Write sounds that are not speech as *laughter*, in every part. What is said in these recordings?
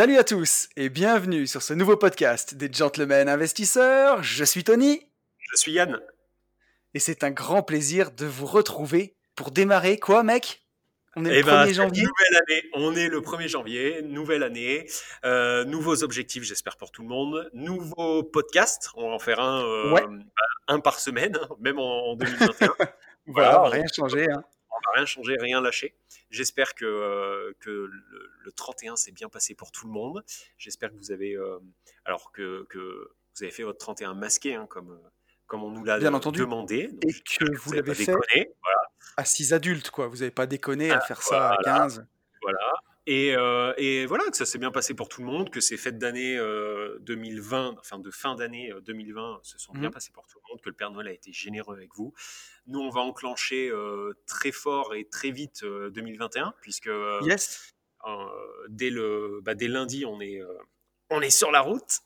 Salut à tous et bienvenue sur ce nouveau podcast des Gentlemen Investisseurs. Je suis Tony. Je suis Yann. Et c'est un grand plaisir de vous retrouver pour démarrer quoi, mec? On est le 1er eh janvier. Nouvelle année. On est le 1er janvier, nouvelle année, euh, nouveaux objectifs, j'espère pour tout le monde, nouveau podcast. On va en faire un, euh, un par semaine, *laughs* même en, 2021. *laughs* voilà, rien changé. Hein. On va rien changer, rien lâcher. J'espère que, euh, que le, 31 s'est bien passé pour tout le monde. J'espère que vous avez, alors que, que, vous avez fait votre 31 masqué, hein, comme comme on nous l'a demandé. et que vous l'avez fait à 6 adultes, quoi. Vous n'avez pas déconné à ah, faire ça à 15. Voilà. Et, euh, et, voilà, que ça s'est bien passé pour tout le monde, que ces fêtes d'année 2020, euh, enfin de fin d'année 2020, euh, se sont bien mmh. passées pour tout le monde, que le Père Noël a été généreux avec vous. Nous, on va enclencher très fort et très vite 2021, puisque yes. dès, le, bah, dès lundi, on est on est sur la route.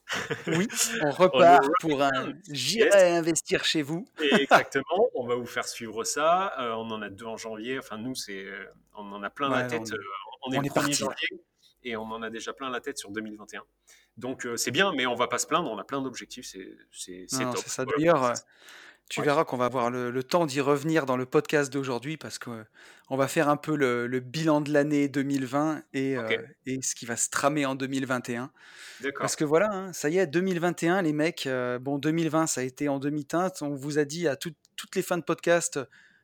Oui, *laughs* on repart pour un J'irai investir chez vous. *laughs* exactement, on va vous faire suivre ça. On en a deux en janvier. Enfin, nous, c'est, on en a plein la tête. On est, le 1er janvier et on en a déjà plein la tête sur 2021. Donc, c'est bien, mais on va pas se plaindre. On a plein d'objectifs. C'est, top. C'est ça. D'ailleurs, tu verras qu'on va avoir le, temps d'y revenir dans le podcast d'aujourd'hui parce qu'on va faire un peu le, bilan de l'année 2020 et, euh, et, ce qui va se tramer en 2021. Parce que voilà, hein, ça y est, 2021, les mecs, euh, bon, 2020, ça a été en demi-teinte. On vous a dit à toutes les fins de podcast,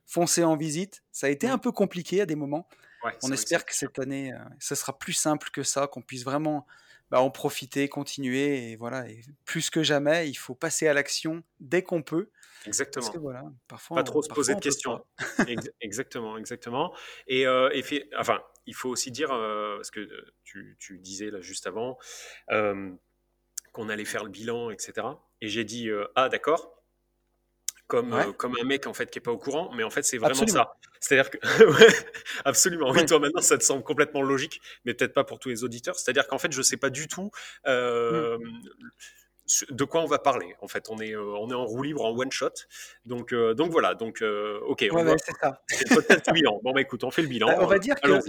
foncez en visite. Ça a été mmh. un peu compliqué à des moments. On espère que cette année, euh, ce sera plus simple que ça, qu'on puisse vraiment bah, en profiter, continuer. Et voilà, et plus que jamais, il faut passer à l'action dès qu'on peut. Exactement. voilà, parfois, pas trop se poser de questions. exactement, exactement. Et, euh, enfin, il faut aussi dire, euh, parce que tu, tu, disais là juste avant, qu'on allait faire le bilan, etc. Et j'ai dit, ah d'accord, comme, comme un mec en fait qui est pas au courant, mais en fait c'est vraiment ça. C'est-à-dire que *laughs* absolument. Oui, toi maintenant ça te semble complètement logique, mais peut-être pas pour tous les auditeurs. C'est-à-dire qu'en fait je sais pas du tout. Mmh de quoi on va parler. En fait, on est, euh, on est en roue libre, en one shot. Donc, euh, donc voilà. Donc, euh, ok. on va, c'est ça. *laughs* le bilan. Bon, bah écoute, on fait le bilan. on va dire que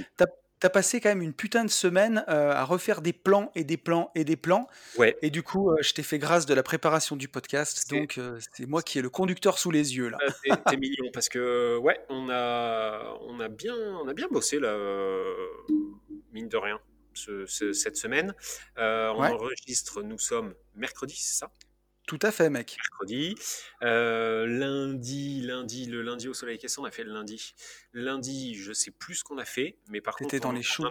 tu as, passé quand même une putain de semaine à refaire des plans et des plans et des plans. Ouais. Et du coup, je t'ai fait grâce de la préparation du podcast. Donc, c'est moi qui ai le conducteur sous les yeux là. T'es mignon parce que ouais, on a, on a bien, on a bien bossé là, mine de rien cette semaine. Euh, on enregistre, nous sommes mercredi, c'est ça? Tout à fait, mec. Mercredi. Euh, lundi, lundi, le lundi au soleil, qu'est-ce qu'on a fait le lundi? Lundi, je sais plus ce qu'on a fait, mais par contre, dans les choux.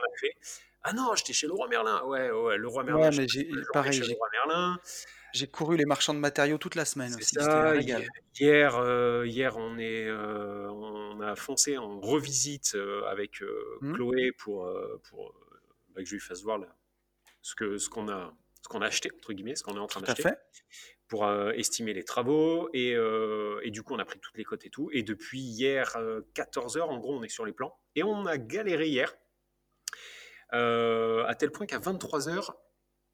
Ah non, j'étais chez le roi Merlin. Ouais, ouais, le roi Merlin. Ouais, mais j'ai pareil. Chez le roi Merlin. J'ai couru les marchands de matériaux toute la semaine aussi. Ça, hier, euh, hier, on est, on a foncé en revisite avec mmh. Chloé pour, pour bah, que je lui fasse voir ce qu'on ce qu'on a, ce qu'on a acheté, entre guillemets, ce qu'on est en train d'acheter, pour euh, estimer les travaux. Et, euh, et, du coup, on a pris toutes les cotes et tout. Et depuis hier, 14h, euh, en gros, on est sur les plans. Et on a galéré hier, à tel point qu'à 23h,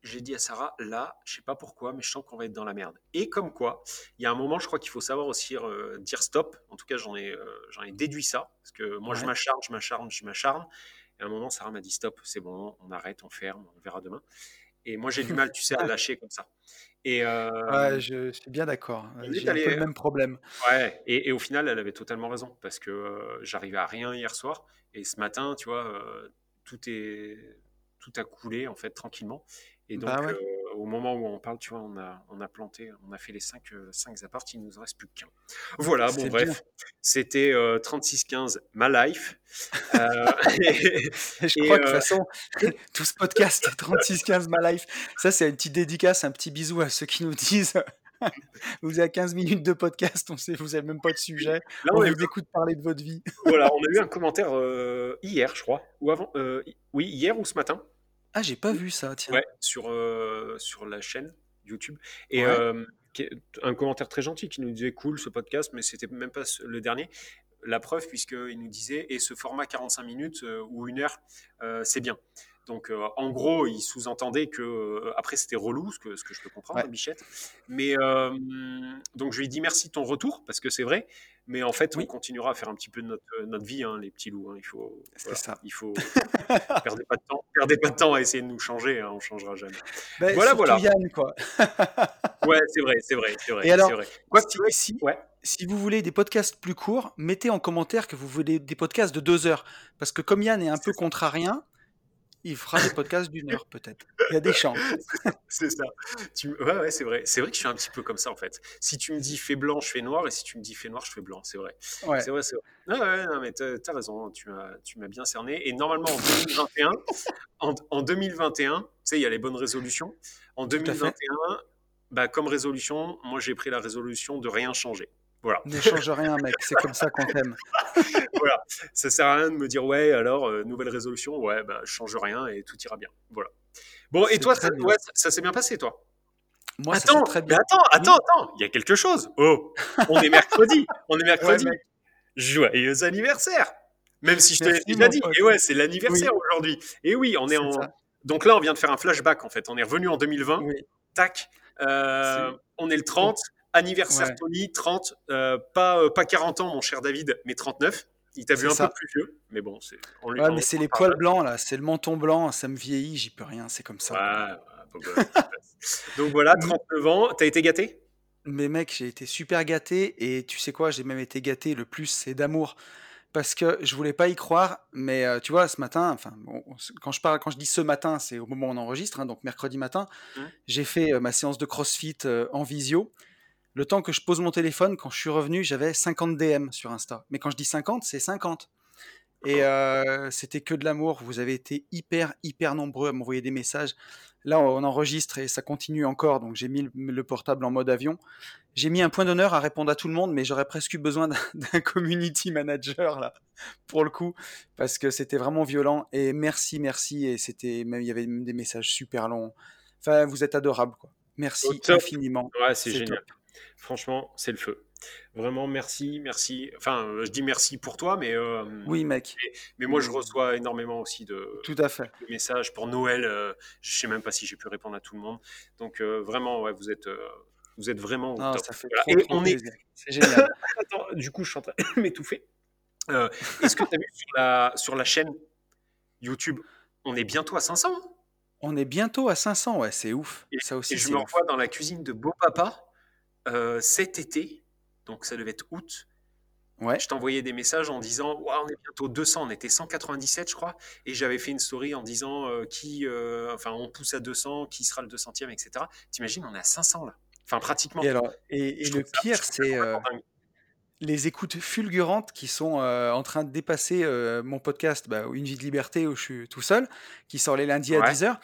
j'ai dit à Sarah, là, je sais pas pourquoi, mais je sens qu'on va être dans la merde. Et comme quoi, il y a un moment, je crois qu'il faut savoir aussi dire stop. En tout cas, j'en ai, j'en ai déduit ça. Parce que moi, je m'acharne, je m'acharne, je m'acharne. Et à un moment, Sarah m'a dit stop, c'est bon, on arrête, on ferme, on verra demain. Et moi, j'ai du *laughs* mal, tu sais, à lâcher comme ça. Et euh, je, suis bien d'accord. J'ai un peu le même problème. Ouais. Et, au final, elle avait totalement raison parce que euh, j'arrivais à rien hier soir et ce matin, tu vois, euh, tout est tout a coulé en fait tranquillement. Et donc, bah au moment où on parle, tu vois, on a, on a planté, on a fait les 5 euh, cinq, cinq il nous en reste plus qu'un. Voilà, bon, bref, c'était 36-15 ma life. Euh, *laughs* je crois que de toute euh, façon, *laughs* tout ce podcast est 36-15 ma life. Ça, c'est une petite dédicace, un petit bisou à ceux qui nous disent *laughs* vous avez 15 minutes de podcast, on sait, vous n'avez même pas de sujet. on, vous écoute parler de votre vie. voilà, on a eu un commentaire hier, je crois, ou avant, oui, hier ou ce matin. Ah, j'ai pas vu ça, tiens. Ouais, sur, sur la chaîne YouTube. Et un commentaire très gentil qui nous disait cool ce podcast, mais c'était même pas le dernier. La preuve, puisqu'il nous disait, et ce format 45 minutes ou une heure, c'est bien. Donc, euh, en gros, il sous-entendait que euh, après c'était relou, ce que, ce que je peux comprendre, Bichette. Mais euh, donc, je lui ai dit merci de ton retour parce que c'est vrai. Mais en fait, on continuera à faire un petit peu de notre, notre vie, hein, les petits loups. Hein. Il faut, ça. Il faut *laughs* perdez pas de temps, perdez pas de temps à essayer de nous changer. Hein, on changera jamais. Ben, voilà, voilà. Yann, quoi. *laughs* ouais, c'est vrai, c'est vrai, c'est vrai. Et alors, vrai. Quoi, si, si, ouais. si, vous voulez des podcasts plus courts, mettez en commentaire que vous voulez des podcasts de deux heures, parce que comme Yann est un peu contrarien il fera des podcasts d'une heure peut-être. Il y a des chances. *laughs* c'est ça. Tu... Ouais, ouais, c'est vrai. C'est vrai que je suis un petit peu comme ça en fait. Si tu me dis fais blanc, je fais noir, et si tu me dis fais noir, je fais blanc. C'est vrai. Ouais. C'est vrai, c'est vrai. ouais, non, mais t'as as raison. Tu m'as, tu m'as bien cerné. Et normalement en 2021, *laughs* en, 2021, tu sais, il y a les bonnes résolutions. En 2021, bah, comme résolution, moi j'ai pris la résolution de rien changer. Voilà. Ne change rien, *laughs* mec. C'est comme ça qu'on t'aime. *laughs* voilà. Ça sert à rien de me dire ouais, alors euh, nouvelle résolution, ouais, bah change rien et tout ira bien. Voilà. Bon, et toi, ça, ouais, ça, s'est bien passé, toi? Moi, attends, très bien. attends, attends, attends, il y a quelque chose. Oh, on est mercredi, on est *laughs* mercredi. Joyeux anniversaire. Même si je t'ai déjà dit. Et ouais, c'est l'anniversaire aujourd'hui. Et oui, on est, en. Donc là, on vient de faire un flashback en fait. On est revenu en 2020. Tac. Euh, on est le 30. Anniversaire Tony, 30, euh, pas, euh, pas 40 ans, mon cher David, mais 39. Il t'a vu un peu plus vieux, mais bon, c'est. Ouais, mais c'est les poils blancs là, c'est le menton blanc, ça me vieillit, j'y peux rien, c'est comme ça. Donc voilà, 39 *laughs* ans, t'as été gâté? Mais mec, j'ai été super gâté et tu sais quoi, j'ai même été gâté le plus, c'est d'amour. Parce que je voulais pas y croire, mais euh, tu vois, ce matin, enfin, quand je parle, quand je dis ce matin, c'est au moment où on enregistre, hein, donc mercredi matin, mmh. j'ai fait ma séance de CrossFit en visio le temps que je pose mon téléphone, quand je suis revenu, j'avais 50 DM sur Insta. Mais quand je dis 50, c'est 50. Et euh, c'était que de l'amour. Vous avez été hyper, hyper nombreux à m'envoyer des messages. Là, on enregistre et ça continue encore. Donc, j'ai mis le portable en mode avion. J'ai mis un point d'honneur à répondre à tout le monde, mais j'aurais presque eu besoin *laughs* d'un community manager, là, pour le coup, parce que c'était vraiment violent. Et merci, merci. Et c'était même, il y avait même des messages super longs. Enfin, vous êtes adorables, quoi. Merci infiniment. Ouais, c'est génial. Franchement, c'est le feu. Vraiment, merci, merci. Enfin, je dis merci pour toi, mais. Euh, oui, mec. Mais, moi, je reçois énormément aussi de, Tout à fait. messages pour Noël. Euh, je sais même pas si j'ai pu répondre à tout le monde. Donc, euh, vraiment, ouais, vous êtes. vous êtes vraiment non, Ça fait trop, Et on est... C'est génial. *laughs* Attends, du coup, je suis en train de *laughs* m'étouffer. Est-ce que tu as vu sur la, sur la chaîne YouTube, on est bientôt à 500 On est bientôt à 500, ouais, c'est ouf. Et, ça aussi, et je me revois dans la cuisine de Beau Papa euh, cet été, donc ça devait être août, ouais. je t'envoyais des messages en disant on est bientôt 200, on était 197 je crois, et j'avais fait une story en disant euh, qui, euh, enfin on pousse à 200, qui sera le 200e, etc. T'imagines, on est à 500 là, enfin pratiquement. Et, alors, et, le pire, c'est les écoutes fulgurantes qui sont en train de dépasser mon podcast bah, Une vie de liberté où je suis tout seul, qui sort les lundis à 10h,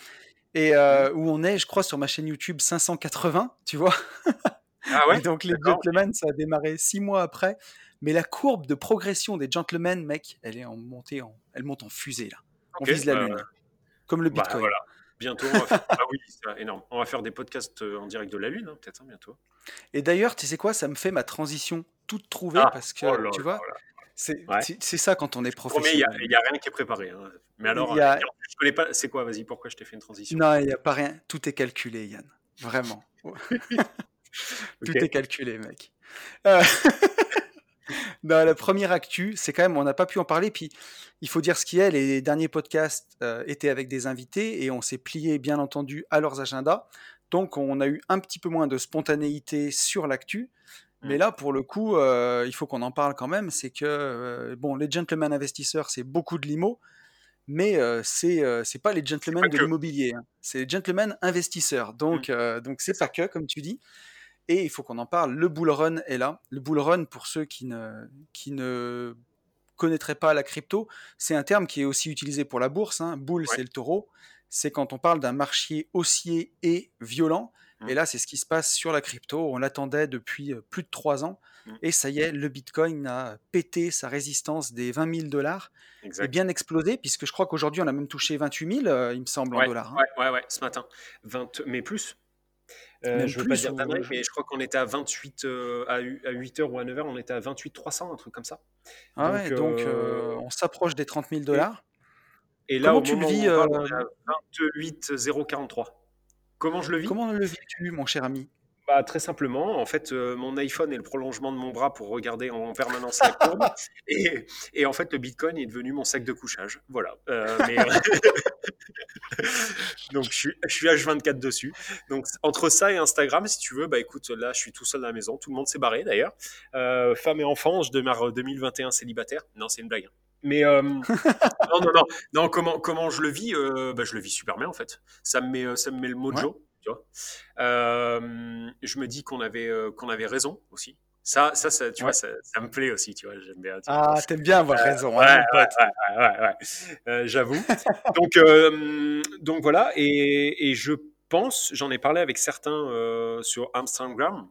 et mmh. où on est, je crois, sur ma chaîne YouTube 580, tu vois *laughs* Ah ouais? donc les Gentlemen, ça a démarré six mois après. Mais la courbe de progression des Gentlemen, mec, elle est en montée, en... elle monte en fusée là. on vise la bah, lune, comme le bah, Bitcoin. voilà. Bientôt, on va faire... ah oui, c'est énorme. On va faire des podcasts euh, en direct de la lune, hein, peut-être hein, bientôt. Et d'ailleurs, tu sais quoi, ça me fait ma transition toute trouvée ah, parce que oh tu vois. C'est ça quand on est professionnel. Il n'y a, rien qui est préparé. Hein. Mais alors, a... je connais pas. C'est quoi? Vas-y, pourquoi je t'ai fait une transition? Non, il n'y a pas rien. Tout est calculé, Yann. Vraiment. *laughs* Tout est calculé, mec. Euh, *laughs* la première actu, c'est quand même, on n'a pas pu en parler, puis il faut dire ce qui est, les derniers podcasts euh, étaient avec des invités et on s'est plié, bien entendu, à leurs agendas. Donc, on a eu un petit peu moins de spontanéité sur l'actu. Mais mmh. là, pour le coup, euh, il faut qu'on en parle quand même. C'est que, bon, les gentlemen investisseurs, c'est beaucoup de limo, mais c'est c'est pas les gentlemen de l'immobilier. Hein. C'est les gentlemen investisseurs. Donc, mmh. donc c'est pas que, comme tu dis. Et il faut qu'on en parle. Le bull run est là. Le bull run, pour ceux qui ne, qui ne connaîtraient pas la crypto, c'est un terme qui est aussi utilisé pour la bourse. Hein. Bull, c'est le taureau. C'est quand on parle d'un marché haussier et violent. Et là, c'est ce qui se passe sur la crypto. On l'attendait depuis plus de trois ans. Mmh. Et ça y est, le Bitcoin a pété sa résistance des 20 000 dollars et bien explosé, puisque je crois qu'aujourd'hui, on a même touché 28 000, il me semble, en dollars. hein. ouais, ouais, ouais, ce matin. 20, mais plus. Euh, je veux pas dire ou- d'années, mais je crois qu'on était à 28, euh, à, hu- à 8h ou à 9h, on était à 28 300, un truc comme ça. Ah Donc, ouais, donc euh, euh, on s'approche des 30 000 dollars. Et là, Comment au tu le où vis, on parle, euh, on est à 28 043. Comment je le vis? Comment le vis-tu, mon cher ami? Bah, très simplement, en fait, euh, mon iPhone est le prolongement de mon bras pour regarder en permanence la courbe. *laughs* et, et en fait, le Bitcoin est devenu mon sac de couchage. Voilà. Euh, mais, *laughs* Donc, je suis, je suis H24 dessus. Donc, entre ça et Instagram, si tu veux, bah écoute, là, je suis tout seul à la maison. Tout le monde s'est barré d'ailleurs. Euh, femme et enfants, je démarre 2021 célibataire. Non, c'est une blague. hein. Mais euh, *laughs* non, non, non, non. Comment, comment je le vis euh, bah, Je le vis super bien en fait. Ça me met, ça me met le mojo. Tu vois Euh, je me dis qu'on avait, euh, qu'on avait raison aussi. Ça, ça, ça tu Ouais. vois, ça, ça me plaît aussi. Tu vois, j'aime bien. tu Ah, t'aimes bien avoir raison, Ouais, hein, mon ouais, pote. ouais, ouais, ouais, ouais. Euh, j'avoue. *laughs* donc, euh, donc voilà, et, et je pense, j'en ai parlé avec certains euh, sur Instagram,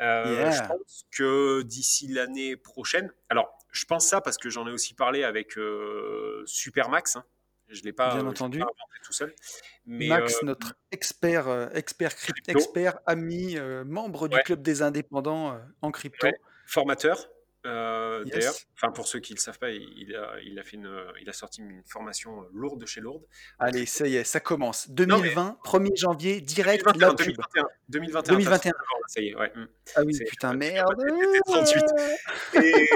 euh, Yeah. je pense que d'ici l'année prochaine, alors je pense ça parce que j'en ai aussi parlé avec euh, Supermax, hein. Je ne l'ai pas, Bien entendu. pas tout seul, mais Max, euh, notre expert, euh, expert, crypt- Crypto. expert, ami, euh, membre du Ouais. club des indépendants en crypto. Ouais. formateur. Yes. D'ailleurs, enfin pour ceux qui ne le savent pas, il a, il a fait une, il a sorti une formation lourde de chez lourde. Allez, ça y est, ça commence. mais- 2020, 1er janvier, direct, 2021, la pub. 2021, 2021, 2021. t'as 30 ans, là, ça y est, ouais. Ah oui, putain, merde. pas tes- tes 38. Et,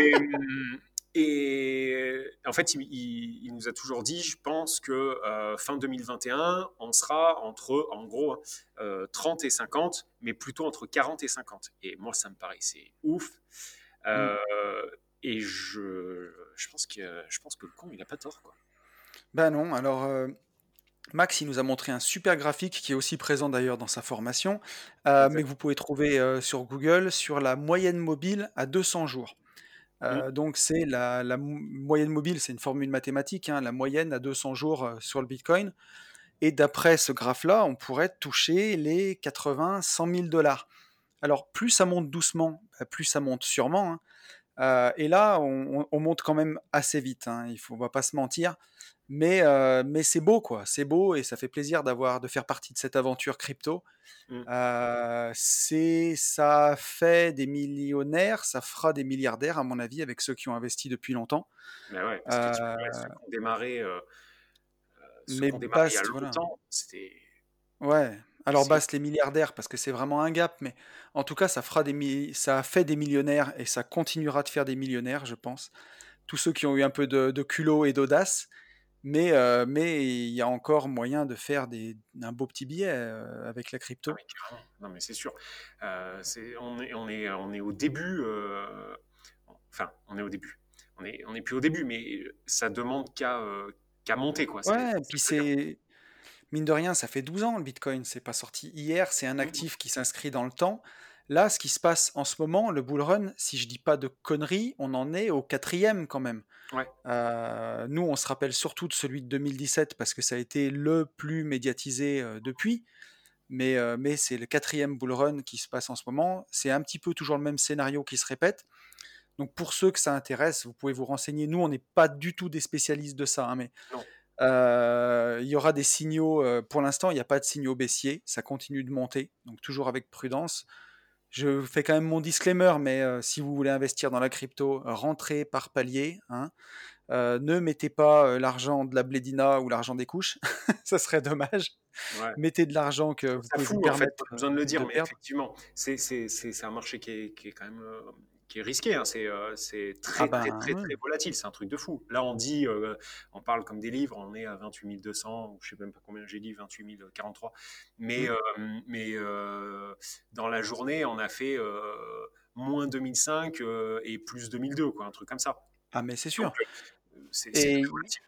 et en fait, il, il- il nous a toujours dit, je pense que euh, fin 2021, on sera entre, en gros, hein, euh, 30 et 50, mais plutôt entre 40 et 50. Et moi, ça me paraissait ouf. Euh, Et je, je, pense que, je pense que le con, il n'a pas tort. Quoi. Ben non, alors euh, Max, il nous a montré un super graphique qui est aussi présent d'ailleurs dans sa formation, euh, mais que vous pouvez trouver euh, sur Google sur la moyenne mobile à 200 jours. Euh, Donc c'est la, la mo- moyenne mobile, c'est une formule mathématique, hein, la moyenne à 200 jours sur le Bitcoin. Et d'après ce graphe-là, on pourrait toucher les 80, 100 000 dollars. Alors plus ça monte doucement, bah, plus ça monte sûrement. hein. Et là, on, on- on monte quand même assez vite. hein, il faut, pas se mentir. Mais, euh, mais c'est beau, quoi. C'est beau et ça fait plaisir d'avoir, de faire partie de cette aventure crypto. Mm. Euh, c'est, ça fait des millionnaires, ça fera des milliardaires, à mon avis, avec ceux qui ont investi depuis longtemps. Mais ouais, parce que tu Euh, ceux qui ont démarré, euh, euh, ceux mais qui ont démarré il y a Bast, voilà. longtemps, c'était. Ouais. Alors basse les milliardaires parce que c'est vraiment un gap, mais en tout cas ça fera des ça a fait des millionnaires et ça continuera de faire des millionnaires, je pense. Tous ceux qui ont eu un peu de, de culot et d'audace, mais euh, mais il y a encore moyen de faire des, un beau petit billet euh, avec la crypto. Ah oui, carrément. Non, mais c'est sûr. Euh, on, est, on, est, on est au début. Enfin, on est au début. On est, on est plus au début, mais ça demande qu'à qu'à monter. Quoi. Ouais, puis c'est mine de rien, ça fait 12 ans le Bitcoin, c'est pas sorti hier, c'est un Mhm. actif qui s'inscrit dans le temps. Là, ce qui se passe en ce moment, le bull run, si je dis pas de conneries, on en est au quatrième quand même. Ouais. Euh, nous, on se rappelle surtout de celui de 2017 parce que ça a été le plus médiatisé euh, depuis. Mais, euh, mais c'est le quatrième bull run qui se passe en ce moment. C'est un petit peu toujours le même scénario qui se répète. Donc pour ceux que ça intéresse, vous pouvez vous renseigner. Nous, on n'est pas du tout des spécialistes de ça, hein, mais il y aura des signaux. pour l'instant, il n'y a pas de signaux baissiers. Ça continue de monter, donc toujours avec prudence. Je fais quand même mon disclaimer, mais euh, si vous voulez investir dans la crypto, rentrez par palier. hein. Euh, ne mettez pas euh, l'argent de la blédina ou l'argent des couches, *laughs* ça serait dommage. Ouais. Mettez de l'argent que vous Ça pouvez fout, vous en fait, permettre pas besoin de le dire, de mais perdre. effectivement, c'est un marché qui est, qui est quand même euh, qui est risqué. hein. C'est euh, c'est très, Ah très, très, ouais. très volatile. C'est un truc de fou. Là, on dit, euh, on parle comme des livres, on est à 28 200, ou je sais même pas combien j'ai dit, 28 043. Mais, Mm. euh, mais dans la journée, on a fait moins 2005 euh, et plus 2002, quoi, un truc comme ça. Ah, mais c'est sûr. C'est Et volatile.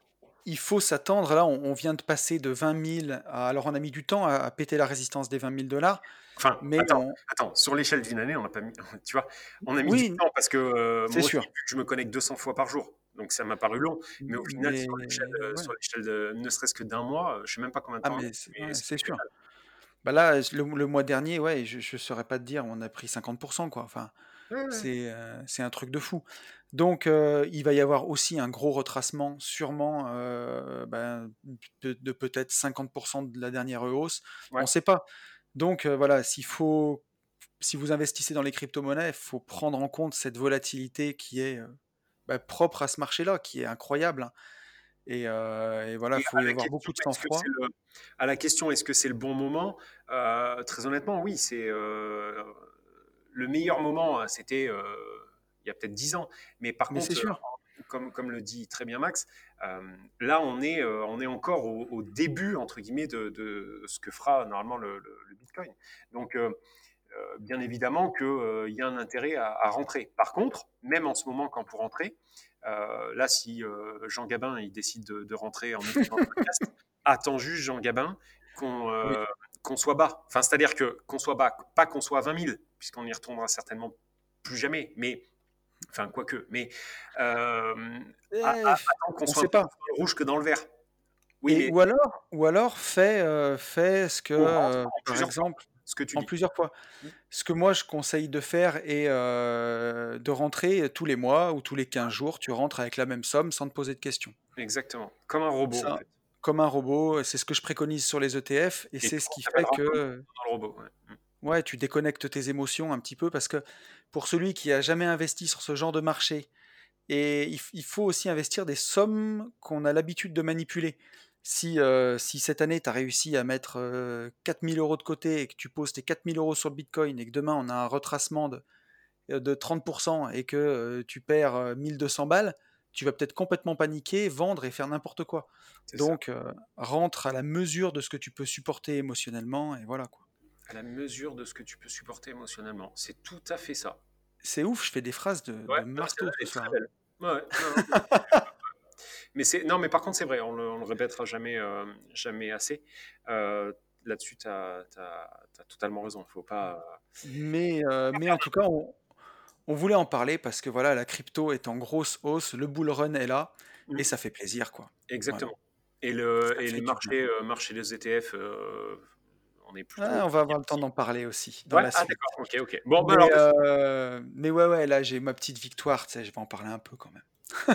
il faut s'attendre, là, on, vient de passer de 20 000 à. Alors, on a mis du temps à, à péter la résistance des 20 000 dollars, Enfin, mais attends, on- attends, sur l'échelle d'une année, on n'a pas mis, *laughs* tu vois, on a mis Oui, du temps parce que euh, moi sûr. je me connecte 200 fois par jour, donc ça m'a paru long. Mais au final, Mais sur l'échelle, euh, ouais. l'échelle de ne serait-ce que d'un mois, euh, je sais même pas combien de Ah, temps, mais c'est ouais, sûr. Bah là, le, le mois dernier, ouais, je ne saurais pas te dire, on a pris 50%, quoi. Enfin, Ouais, c'est euh, un truc de fou. Donc, euh, il va y avoir aussi un gros retracement, sûrement euh, ben, de, de peut-être 50% de la dernière hausse. On ne sait pas. Donc, euh, voilà, s'il faut, si vous investissez dans les crypto-monnaies, il faut prendre en compte cette volatilité qui est euh, bah, propre à ce marché-là, qui est incroyable. hein. Et, euh, et voilà, il faut y avoir beaucoup de sang-froid. à la question, est-ce que c'est le bon moment Très honnêtement, oui, c'est le meilleur moment. C'était euh, il y a peut-être 10 ans. Mais par Mais c'est contre, sûr. Comme, comme le dit très bien Max, euh, là, on est, euh, on est encore au, au début, entre guillemets, de, de ce que fera normalement le, le- le Bitcoin. Donc, euh, bien évidemment qu'il y a un intérêt à, à rentrer. Par contre, même en ce moment, quand pour rentrer, là, si Jean Gabin il décide de, de rentrer en podcast, *laughs* attends juste Jean Gabin qu'on Oui. soit bas. Enfin, c'est-à-dire que qu'on soit bas, pas qu'on soit à 20 000, puisqu'on y retournera certainement plus jamais. Mais enfin, quoique. Mais euh, Eh, à- à- attends qu'on on soit sait pas. rouge que dans le vert. Oui, Et, mais ou alors, ou alors fais, euh, fais ce que, euh, par fois, exemple, ce que tu en dis. plusieurs fois, Mm. ce que moi je conseille de faire est de rentrer tous les mois ou tous les 15 jours, tu rentres avec la même somme sans te poser de questions. Exactement. Comme un robot, en Ça, fait. comme un robot, c'est ce que je préconise sur les ETF et Et c'est ce qui fait que dans le robot. ouais. Mm. Ouais, tu déconnectes tes émotions un petit peu parce que pour celui qui a jamais investi sur ce genre de marché, et il, faut aussi investir des sommes qu'on a l'habitude de manipuler. Si, euh, si cette année, tu as réussi à mettre euh, 4000 euros de côté et que tu poses tes 4000 euros sur le Bitcoin et que demain on a un retracement de, euh, de 30% et que euh, tu perds euh, 1200 balles, tu vas peut-être complètement paniquer, vendre et faire n'importe quoi. Donc, euh, rentre à la mesure de ce que tu peux supporter émotionnellement et voilà quoi. À la mesure de ce que tu peux supporter émotionnellement. C'est tout à fait ça. C'est ouf, je fais des phrases de, Ouais, de marteau ce soir. Ouais, *laughs* mais c'est non, mais par contre, c'est vrai, on le, on le répétera jamais, euh, jamais assez. Euh, Là-dessus, tu as, totalement raison. Faut pas. Mais, euh, mais en tout cas, on, on voulait en parler parce que voilà, la crypto est en grosse hausse, le bull run est là Mm. et ça fait plaisir quoi. Voilà, Exactement. Et, le, et les marchés, marchés des ETF, on est plutôt. Ah, on va avoir le temps d'en parler aussi dans Ouais, la ah d'accord, ok, ok. Bon, bah Mais, alors. euh, mais ouais, ouais, là j'ai ma petite victoire, tu sais, je vais en parler un peu quand même. Ah,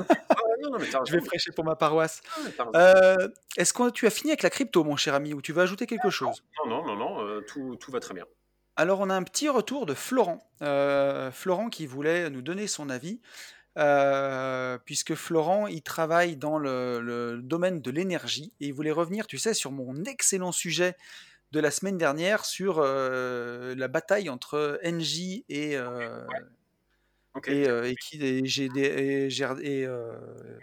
non, non, mais *laughs* t'as Je vais prêcher pour ma paroisse. Ah. Euh, Est-ce que tu as fini avec la crypto, mon cher ami, ou tu veux ajouter quelque chose? Non, non, non, non, euh, tout, tout va très bien. Alors, on a un petit retour de Florent. Euh, Florent qui voulait nous donner son avis, puisque Florent, il travaille dans le, le domaine de l'énergie, et il voulait revenir, tu sais, sur mon excellent sujet de la semaine dernière sur euh, la bataille entre Engie et, euh, Ouais. Ok. et, euh, et qui et GD et, GR et,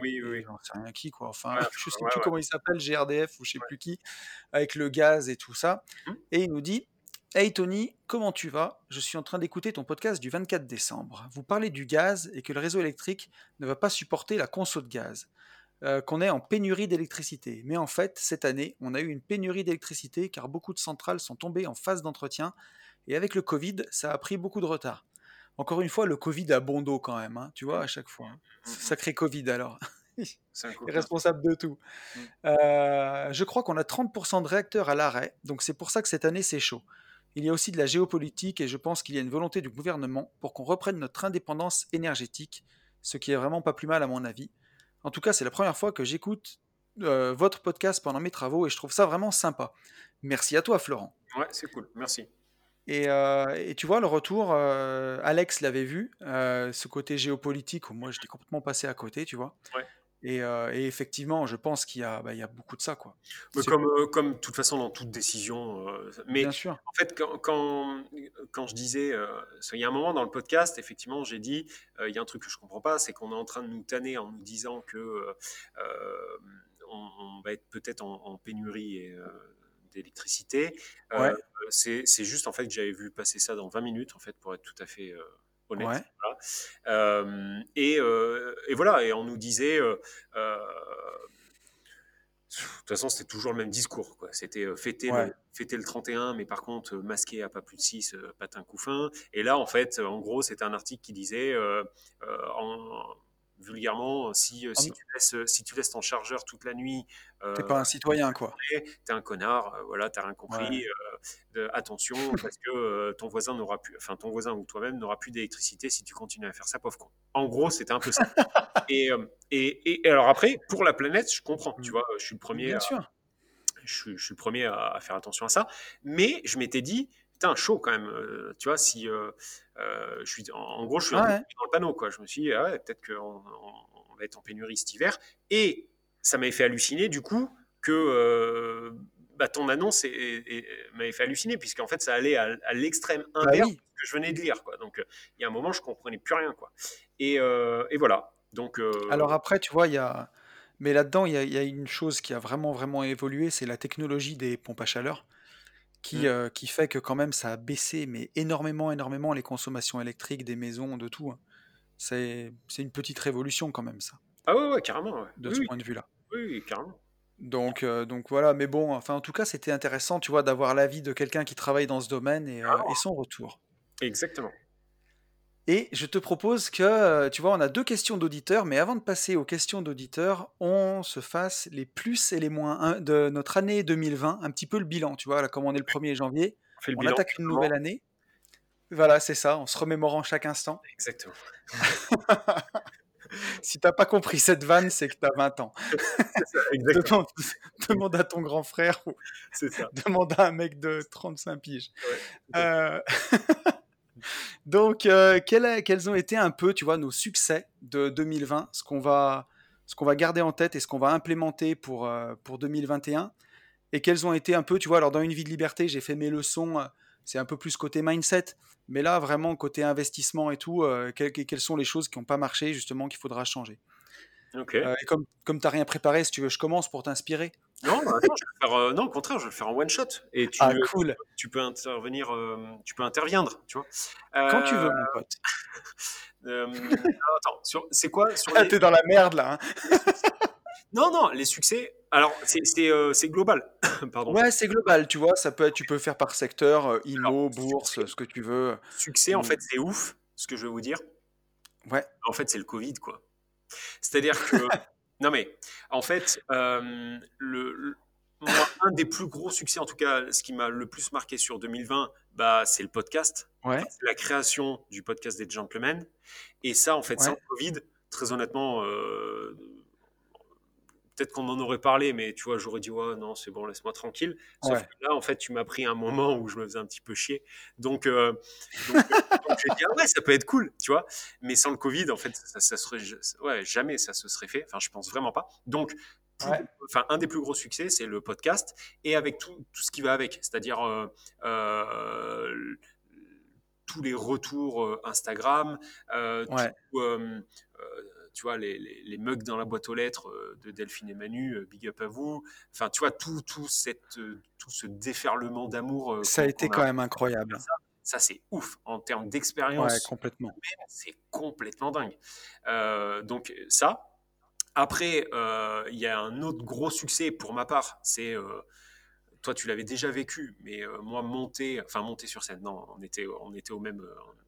Oui, oui, rien qui quoi enfin Ouais, je sais ouais, plus comment il s'appelle GRDF ou je sais plus qui avec le gaz et tout ça Mhm. et il nous dit Hey Tony, comment tu vas? Je suis en train d'écouter ton podcast du 24 décembre. Vous parlez du gaz et que le réseau électrique ne va pas supporter la conso de gaz, euh, qu'on est en pénurie d'électricité. Mais en fait, cette année, on a eu une pénurie d'électricité car beaucoup de centrales sont tombées en phase d'entretien et avec le Covid, ça a pris beaucoup de retard. Encore une fois, le Covid a bon dos quand même, hein, tu vois, à chaque fois. hein. Mhm. Sacré Covid alors. *laughs* *laughs* Responsable de tout. Mm. Euh, je crois qu'on a 30% de réacteurs à l'arrêt, donc c'est pour ça que cette année c'est chaud. Il y a aussi de la géopolitique et je pense qu'il y a une volonté du gouvernement pour qu'on reprenne notre indépendance énergétique, ce qui est vraiment pas plus mal à mon avis. En tout cas, c'est la première fois que j'écoute euh, votre podcast pendant mes travaux et je trouve ça vraiment sympa. Merci à toi, Florent. Ouais, c'est cool. Merci. Et, euh, et tu vois, le retour, euh, Alex l'avait vu, euh, ce côté géopolitique où moi j'étais complètement passé à côté, tu vois. Ouais. Et, euh, et effectivement, je pense qu'il y, a, bah, il y a beaucoup de ça, quoi. Mais euh, comme de toute façon dans toute décision. euh, mais Bien sûr. en fait, quand, quand, quand je disais, qu'il y a un moment dans le podcast, effectivement, j'ai dit, il y a un truc que je comprends pas, c'est qu'on est en train de nous tanner en nous disant que on, on va être peut-être en, en pénurie et, d'électricité. Ouais. c'est c'est juste en fait que j'avais vu passer ça dans 20 minutes, en fait, pour être tout à fait euh, honnête. Ouais. Voilà. Euh, et, euh, et voilà, et on nous disait. euh, de toute façon, c'était toujours le même discours. C'était euh, fêter, Ouais. le, fêter le 31, mais par contre, euh, masqué à pas plus de 6, euh, patin coup fin. Et là, en fait, en gros, c'était un article qui disait en- vulgairement, si, si, tu laisses, si tu laisses ton chargeur toute la nuit. T'es pas un citoyen, quoi. T'es un connard, voilà, t'as rien compris. attention, parce que ton voisin n'aura plus, enfin ton voisin ou toi-même n'aura plus d'électricité si tu continues à faire ça, pauvre con. En gros, c'était un peu ça. *laughs* et, et, et, alors après, pour la planète, je comprends. Tu mmh. vois, je suis le premier. Bien sûr je, suis le premier à, faire attention à ça. Mais je m'étais dit, putain, chaud quand même. Euh, tu vois, si euh, euh, je suis, en, gros, je suis dans le panneau, quoi. Je me suis dit, ah peut-être qu'on on, va être en pénurie cet hiver. Et ça m'avait fait halluciner, du coup, que bah, ton annonce m'avait fait halluciner, puisqu'en fait, ça allait à, l'extrême bah inverse ce que je venais de lire, quoi. Donc, il y a un moment, je comprenais plus rien, quoi. Et, et voilà. Donc, Alors après, tu vois, il y a mais là-dedans, il y a, une chose qui a vraiment, vraiment évolué, c'est la technologie des pompes à chaleur, qui, mmh. euh, qui fait que quand même ça a baissé, mais énormément, énormément les consommations électriques des maisons, de tout. Hein. C'est, une petite révolution quand même, ça. Ah ouais, ouais carrément. De ce point de vue-là. Oui, carrément. Donc, euh, donc voilà, mais bon, enfin en tout cas, c'était intéressant, tu vois, d'avoir l'avis de quelqu'un qui travaille dans ce domaine et, euh, et son retour. Exactement. Et je te propose que, euh, tu vois, on a deux questions d'auditeurs, mais avant de passer aux questions d'auditeurs, on se fasse les plus et les moins de notre année 2020, un petit peu le bilan, tu vois, là, comme on est le 1er janvier, on, attaque une nouvelle année. Voilà, c'est ça, en se remémorant chaque instant. Exactement. *laughs* si t'as pas compris cette vanne, c'est que tu as 20 ans. Ça, *laughs* demande, demande, à ton grand frère ou ça. demande à un mec de 35 piges. euh... *laughs* Donc, euh, quels, ont été un peu, tu vois, nos succès de 2020, ce qu'on va, ce qu'on va garder en tête et ce qu'on va implémenter pour, euh, pour 2021 Et quels ont été un peu, tu vois, alors dans Une vie de liberté, j'ai fait mes leçons, euh, c'est un peu plus côté mindset, mais là, vraiment, côté investissement et tout, quelles, quelles sont les choses qui n'ont pas marché, justement, qu'il faudra changer? Euh, et comme, comme tu n'as rien préparé, si tu veux, je commence pour t'inspirer. Non, bah, euh, non, au contraire, je vais le faire en one shot. Et tu, ah, cool. tu peux intervenir, euh, tu peux interviendre, tu vois. Quand tu veux, mon pote. *laughs* attends, c'est quoi sur ah, T'es dans la merde là. Hein. *laughs* non, non, les succès. Alors, c'est global. *coughs* Pardon. Ouais, c'est global, tu vois. Ça peut être, tu peux faire par secteur, IMO, bourse, ce que tu veux. Succès, en fait, c'est ouf, ce que je vais vous dire. Ouais. En fait, c'est le Covid, quoi. C'est-à-dire que, non mais, en fait, euh, le, un des plus gros succès, en tout cas, ce qui m'a le plus marqué sur 2020, bah, c'est le podcast. Ouais. la création du podcast des Gentlemen. Et ça, en fait, sans Covid, très honnêtement, euh, peut-être qu'on en aurait parlé, mais tu vois, j'aurais dit, ouais, non, c'est bon, laisse-moi tranquille. Sauf que là, en fait, tu m'as pris un moment où je me faisais un petit peu chier. Donc, euh, donc, euh, *laughs* j'ai dit, ah ouais, ça peut être cool, tu vois. Mais sans le Covid, en fait, ça, ça serait, ouais, jamais ça se serait fait. Enfin, je pense vraiment pas. Donc, enfin, un des plus gros succès, c'est le podcast et avec tout, tout, ce qui va avec, c'est-à-dire euh, euh tous les retours Instagram, euh, tout, tu vois, les, les, mugs dans la boîte aux lettres euh, de Delphine et Manu, euh, big up à vous. Enfin, tu vois, tout, tout, cette, euh, tout ce déferlement d'amour. ça a été quand même incroyable. Ça, c'est ouf en termes d'expérience. Ouais, complètement. C'est complètement dingue. donc, ça. Après, il y a un autre gros succès pour ma part, c'est toi tu l'avais déjà vécu, mais moi monter, enfin monter sur scène, non, on était, on était au même,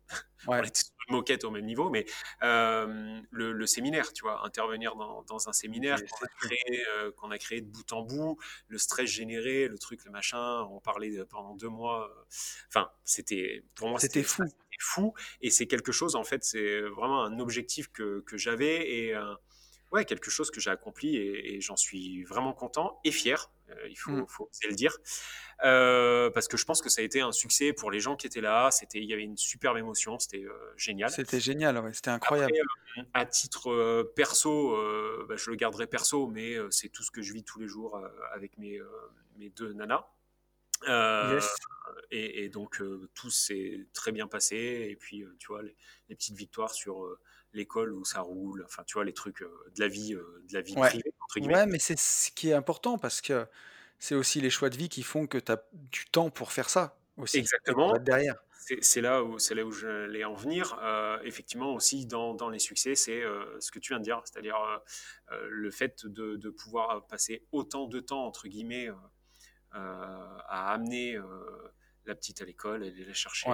*laughs* Ouais. on était sur une moquette au même niveau, mais euh, le, séminaire, tu vois, intervenir dans, un séminaire qu'on a, créé, euh, qu'on a créé de bout en bout, le stress généré, le truc, le machin, on parlait pendant deux mois. Euh, enfin, c'était pour moi c'était fou. fou, et c'est quelque chose en fait, c'est vraiment un objectif que, que j'avais et ouais, quelque chose que j'ai accompli et, j'en suis vraiment content et fier. Euh, il faut, mmh. faut oser le dire. Euh, parce que je pense que ça a été un succès pour les gens qui étaient là. C'était, il y avait une superbe émotion, c'était euh, génial. C'était génial, ouais, c'était incroyable. à titre perso, bah, je le garderai perso, mais c'est tout ce que je vis tous les jours avec mes, mes deux nanas. Et, donc tout s'est très bien passé. Et puis tu vois les, les petites victoires sur l'école où ça roule, enfin tu vois les trucs euh, de la vie, euh, de la vie privée entre guillemets. Ouais, mais c'est ce qui est important parce que c'est aussi les choix de vie qui font que tu as du temps pour faire ça aussi. Exactement. Derrière. C'est là où c'est là où je en venir. Euh, effectivement aussi dans, dans les succès, c'est ce que tu viens de dire, c'est-à-dire le fait de, de, pouvoir passer autant de temps entre guillemets à amener la petite à l'école, aller la chercher,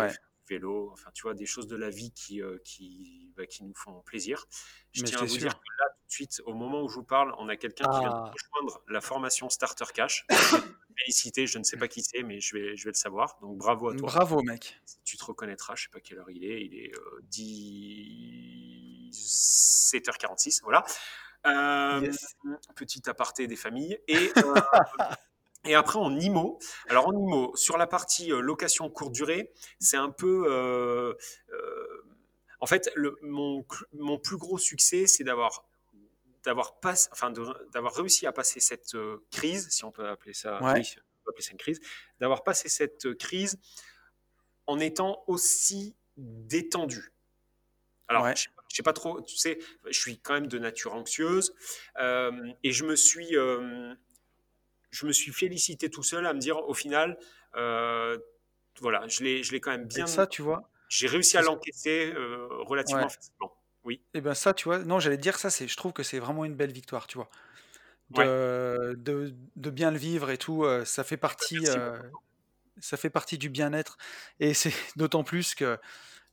vélo, enfin, tu vois, des choses de la vie qui, euh, qui, bah, qui nous font plaisir. Je Mais tiens à vous dire que là, tout de suite, au moment où je vous parle, on a quelqu'un qui vient de Ah, rejoindre la formation Starter Cash. *coughs* Féliciter, je ne sais pas qui c'est, mais je vais, je vais le savoir. Donc bravo à toi. bravo, mec. Tu te reconnaîtras, je sais pas quelle heure il est. Il est euh, 17h46, voilà. Euh, Yes. petit aparté des familles. Et, *laughs* euh, et après, en IMO, alors en IMO, sur la partie euh, location courte durée, c'est un peu. euh, euh, en fait, le, mon, mon plus gros succès, c'est d'avoir d'avoir enfin d'avoir réussi à passer cette euh, crise, si on peut appeler ça, Ouais, oui, on peut appeler ça une crise, d'avoir passé cette crise en étant aussi détendu. Alors, ouais. je je sais pas trop, tu sais, je suis quand même de nature anxieuse et je me suis, je me suis félicité tout seul à me dire, au final, euh, voilà, je l'ai, je l'ai quand même Et bien, ça, tu vois, j'ai réussi à l'encaisser euh, relativement ouais. facilement. Oui, Et ben ça, tu vois, non, j'allais dire ça, c'est, je trouve que c'est vraiment une belle victoire, tu vois. ouais, De, de, bien le vivre et tout, euh, ça fait ben, partie, ça fait partie du bien-être. Et c'est *laughs* d'autant plus que,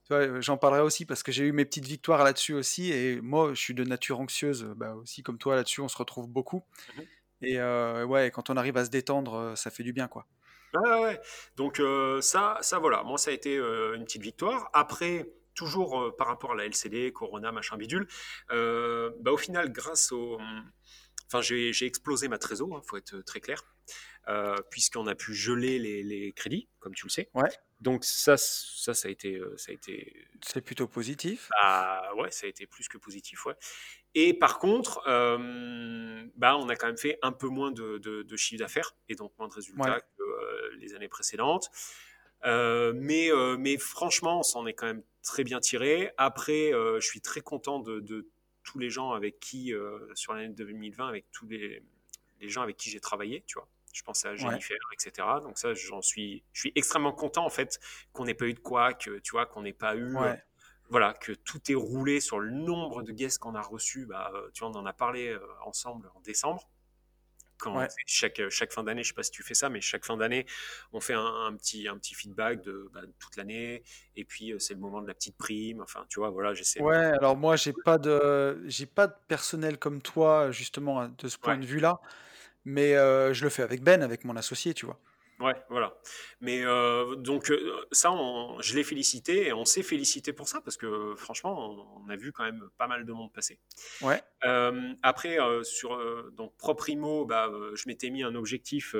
tu vois, j'en parlerai aussi parce que j'ai eu mes petites victoires là-dessus aussi. Et moi, je suis de nature anxieuse, bah, aussi comme toi là-dessus, on se retrouve beaucoup. Mhm. Et euh, ouais, quand on arrive à se détendre, euh, ça fait du bien, quoi. Ouais. Donc euh, ça, ça voilà, moi ça a été euh, une petite victoire. Après, toujours par rapport à la LCD, Corona, machin bidule, bah, au final, grâce au... Enfin, j'ai explosé ma trésor, il faut être très clair, puisqu'on a pu geler les, les crédits, comme tu le sais. Ouais, Donc ça, ça, ça a été, ça a été, c'est plutôt positif. bah, ouais, ça a été plus que positif, ouais. Et par contre, euh, bah, on a quand même fait un peu moins de, de- de chiffre d'affaires et donc moins de résultats Ouais, que euh, les années précédentes. Euh, mais, mais franchement, on s'en est quand même très bien tiré. Après, je suis très content de, de tous les gens avec qui, sur l'année 2020, avec tous les, les gens avec qui j'ai travaillé, tu vois. Je pense à ouais, Jennifer, etc. Donc ça, j'en suis, je suis extrêmement content en fait qu'on n'ait pas eu de quoi, que tu vois, qu'on n'ait pas eu, ouais, voilà, que tout est roulé sur le nombre de guests qu'on a reçus. Bah, euh, tu vois, on en a parlé euh, ensemble en décembre quand ouais. chaque, chaque fin d'année, je sais pas si tu fais ça, mais chaque fin d'année, on fait un, un petit, un petit feedback de, bah, de toute l'année, et puis euh, c'est le moment de la petite prime, enfin, tu vois, voilà, j'essaie Ouais, de... alors moi j'ai pas de j'ai pas de personnel comme toi justement de ce point Ouais, de vue-là, mais euh, je le fais avec Ben, avec mon associé, tu vois. Ouais, voilà. Mais euh, donc, euh, ça, on- je l'ai félicité, et on s'est félicité pour ça, parce que franchement, on, on a vu quand même pas mal de monde passer. Ouais, Euh, après, sur donc propre IMO, bah, je m'étais mis un objectif.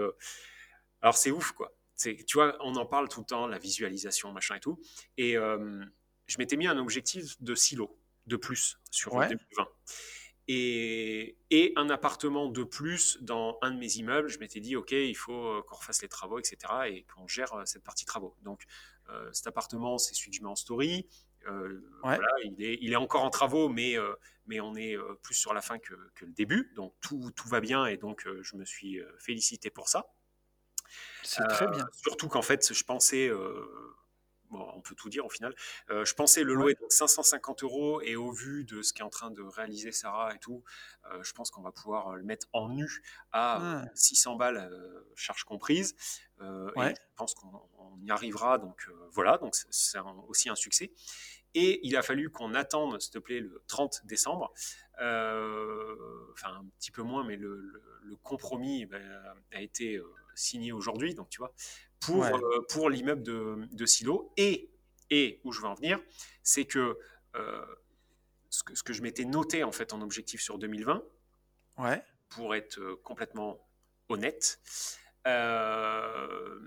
alors c'est ouf quoi. C'est, tu vois, on en parle tout le temps, la visualisation, machin et tout. Et je m'étais mis un objectif de silo de plus sur ouais, 2020. Et, et un appartement de plus dans un de mes immeubles. Je m'étais dit, OK, il faut euh, qu'on refasse les travaux, etc. et qu'on gère euh, cette partie travaux. Donc, euh, cet appartement, c'est celui que je mets en story. Euh, ouais, voilà, il est, il est encore en travaux, mais, euh, mais on est plus sur la fin que, que le début. Donc, tout, tout va bien et donc, je me suis félicité pour ça. c'est très bien. surtout qu'en fait, je pensais, bon, on peut tout dire au final, euh, je pensais le louer donc 550 euros et au vu de ce qu'est en train de réaliser Sarah et tout, euh, je pense qu'on va pouvoir le mettre en nu à euh, ah, 600 balles, euh, euh, et ouais, je pense qu'on on y arrivera. Donc euh, voilà, donc c'est aussi un succès. Et il a fallu qu'on attende, s'il te plaît, le 30 décembre. Euh, enfin, un petit peu moins, mais le, le- le compromis ben, a été euh, signé aujourd'hui, donc tu vois, pour, ouais, euh, pour l'immeuble de, de Silo. Et, et où je veux en venir, c'est que, euh, ce que ce que je m'étais noté en fait en objectif sur 2020, ouais, pour être euh, complètement honnête, euh,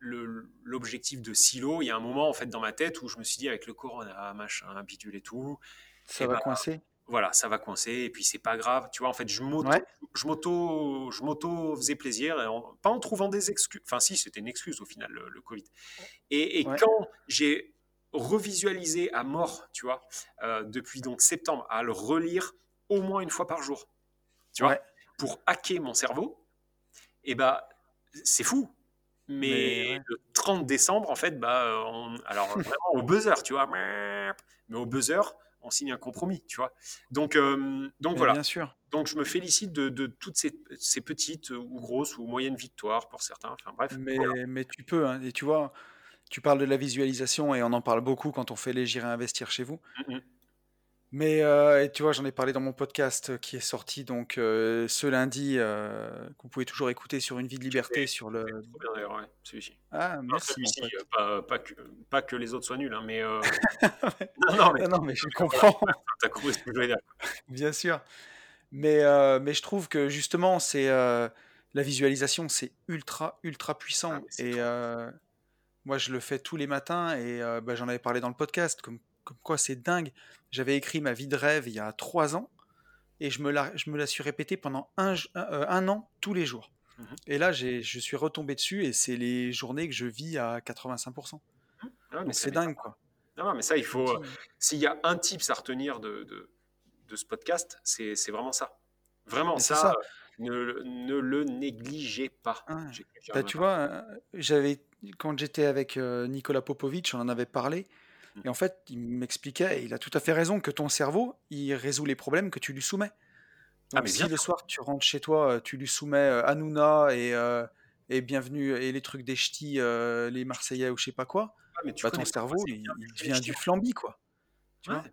l'objectif de silo, il y a un moment en fait dans ma tête où je me suis dit avec le corona, machin, bidule et tout, ça et va ben coincer? Voilà, ça va coincer et puis c'est pas grave, tu vois. En fait, je m'auto, Ouais, je m'auto, je m'auto faisais plaisir, et en- pas en trouvant des excuses. Enfin, si, c'était une excuse au final le, le Covid. Et, et ouais, quand j'ai revisualisé à mort, tu vois, euh, depuis donc septembre, à le relire au moins une fois par jour, tu vois, pour hacker mon cerveau, et bah c'est fou. mais le 30 décembre, en fait, bah, on- alors vraiment au buzzer, tu vois, mais au buzzer, on signe un compromis, tu vois. Donc, euh, donc mais voilà. bien sûr. Donc je me félicite de, de toutes ces, ces petites ou grosses ou moyennes victoires pour certains. Enfin bref, voilà. Mais, tu peux, hein, et tu vois, tu parles de la visualisation et on en parle beaucoup quand on fait les J'irai investir chez vous. Mmh mh. Mais euh, et tu vois, j'en ai parlé dans mon podcast euh, qui est sorti donc euh, ce lundi, euh, que vous pouvez toujours écouter sur Une vie de liberté sur c'est le. trop bien d'ailleurs, ouais, celui-ci. Ah, merci celui-ci, pas pas que pas que les autres soient nuls, hein, mais *laughs* non, non, mais Non, non, mais je comprends, *laughs* tu as compris ce que je voulais dire. bien sûr. Mais, mais je trouve que justement, c'est la visualisation, c'est ultra, ultra Ah, puissant. c'est Et moi, je le fais tous les matins et bah, j'en avais parlé dans le podcast, comme, comme quoi c'est dingue. J'avais écrit ma vie de rêve il y a trois ans et je me la, je me la suis répétée pendant un, euh, un an tous les jours. Mmh mh. Et là, je suis retombé dessus et c'est les journées que je vis à 85%. Mmh. Ah, c'est dingue, quoi. Non, non, mais ça, il faut, s'il y a un tips à retenir de de de ce podcast, c'est vraiment ça. Vraiment ça, ne ne le négligez pas. J'écrirai Bah, tu pas. vois, euh, j'avais, quand j'étais avec euh, Nicolas Popovic, on en avait parlé. Et en fait, il m'expliquait, et il a tout à fait raison, que ton cerveau, il résout les problèmes que tu lui soumets. Ah, Donc mais si bien le soir tu rentres chez toi, euh, tu lui soumets euh, Hanouna et, euh, et Bienvenue et les trucs des ch'tis, euh, les Marseillais ou je sais pas quoi, Ah, mais tu bah ton cerveau, il, bien il du devient du fait. flambi, quoi. Tu vois? Ouais.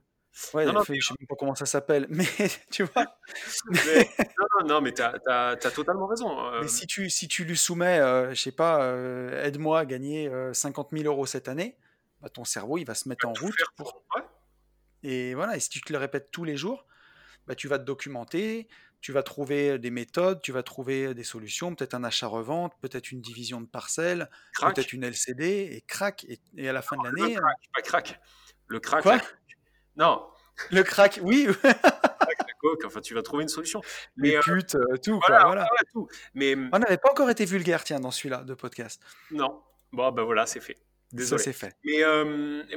Ouais, Non, non, mais je sais même pas comment ça s'appelle, *laughs* mais tu vois? *laughs* mais non, non, mais tu as totalement raison, Mais si tu, si tu lui soumets, euh, je sais pas, euh, aide-moi à gagner euh, 50 000 euros cette année, ton cerveau, il va se mettre vas en route pour... Et voilà, et si tu te le répètes tous les jours, bah, tu vas te documenter, tu vas trouver des méthodes, tu vas trouver des solutions, peut-être un achat-revente, peut-être une division de parcelles, peut-être une LCD, et crac, et, et à la fin de Le l'année... euh, crack, pas crack. Le crack, Quoi? non, Le crack, oui, crack, la coke, enfin, tu vas trouver une solution. les Mais heu, putes, euh, tout, voilà, quoi, voilà. voilà tout. Mais mmh, On n'avait pas encore été vulgaire, tiens, dans celui-là de podcast. non. Bon, bah, voilà, c'est fait. Ça, Désolé. c'est fait. Mais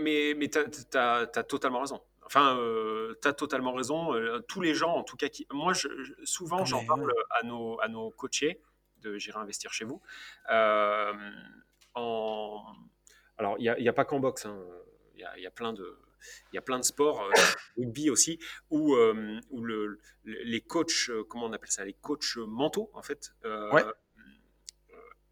mais mais tu as totalement raison. Enfin, heu, tu as totalement raison, heu, tous les gens, en tout cas, qui moi, je souvent, Ah, j'en parle, ouais. à nos à nos coachés de J'irai investir chez vous, en alors il y a pas qu'en boxe, hein, il y a y a plein de il y a plein de sports, *coughs* rugby aussi, où, où le le les coachs, comment on appelle ça? Les coachs mentaux, en fait, Ouais,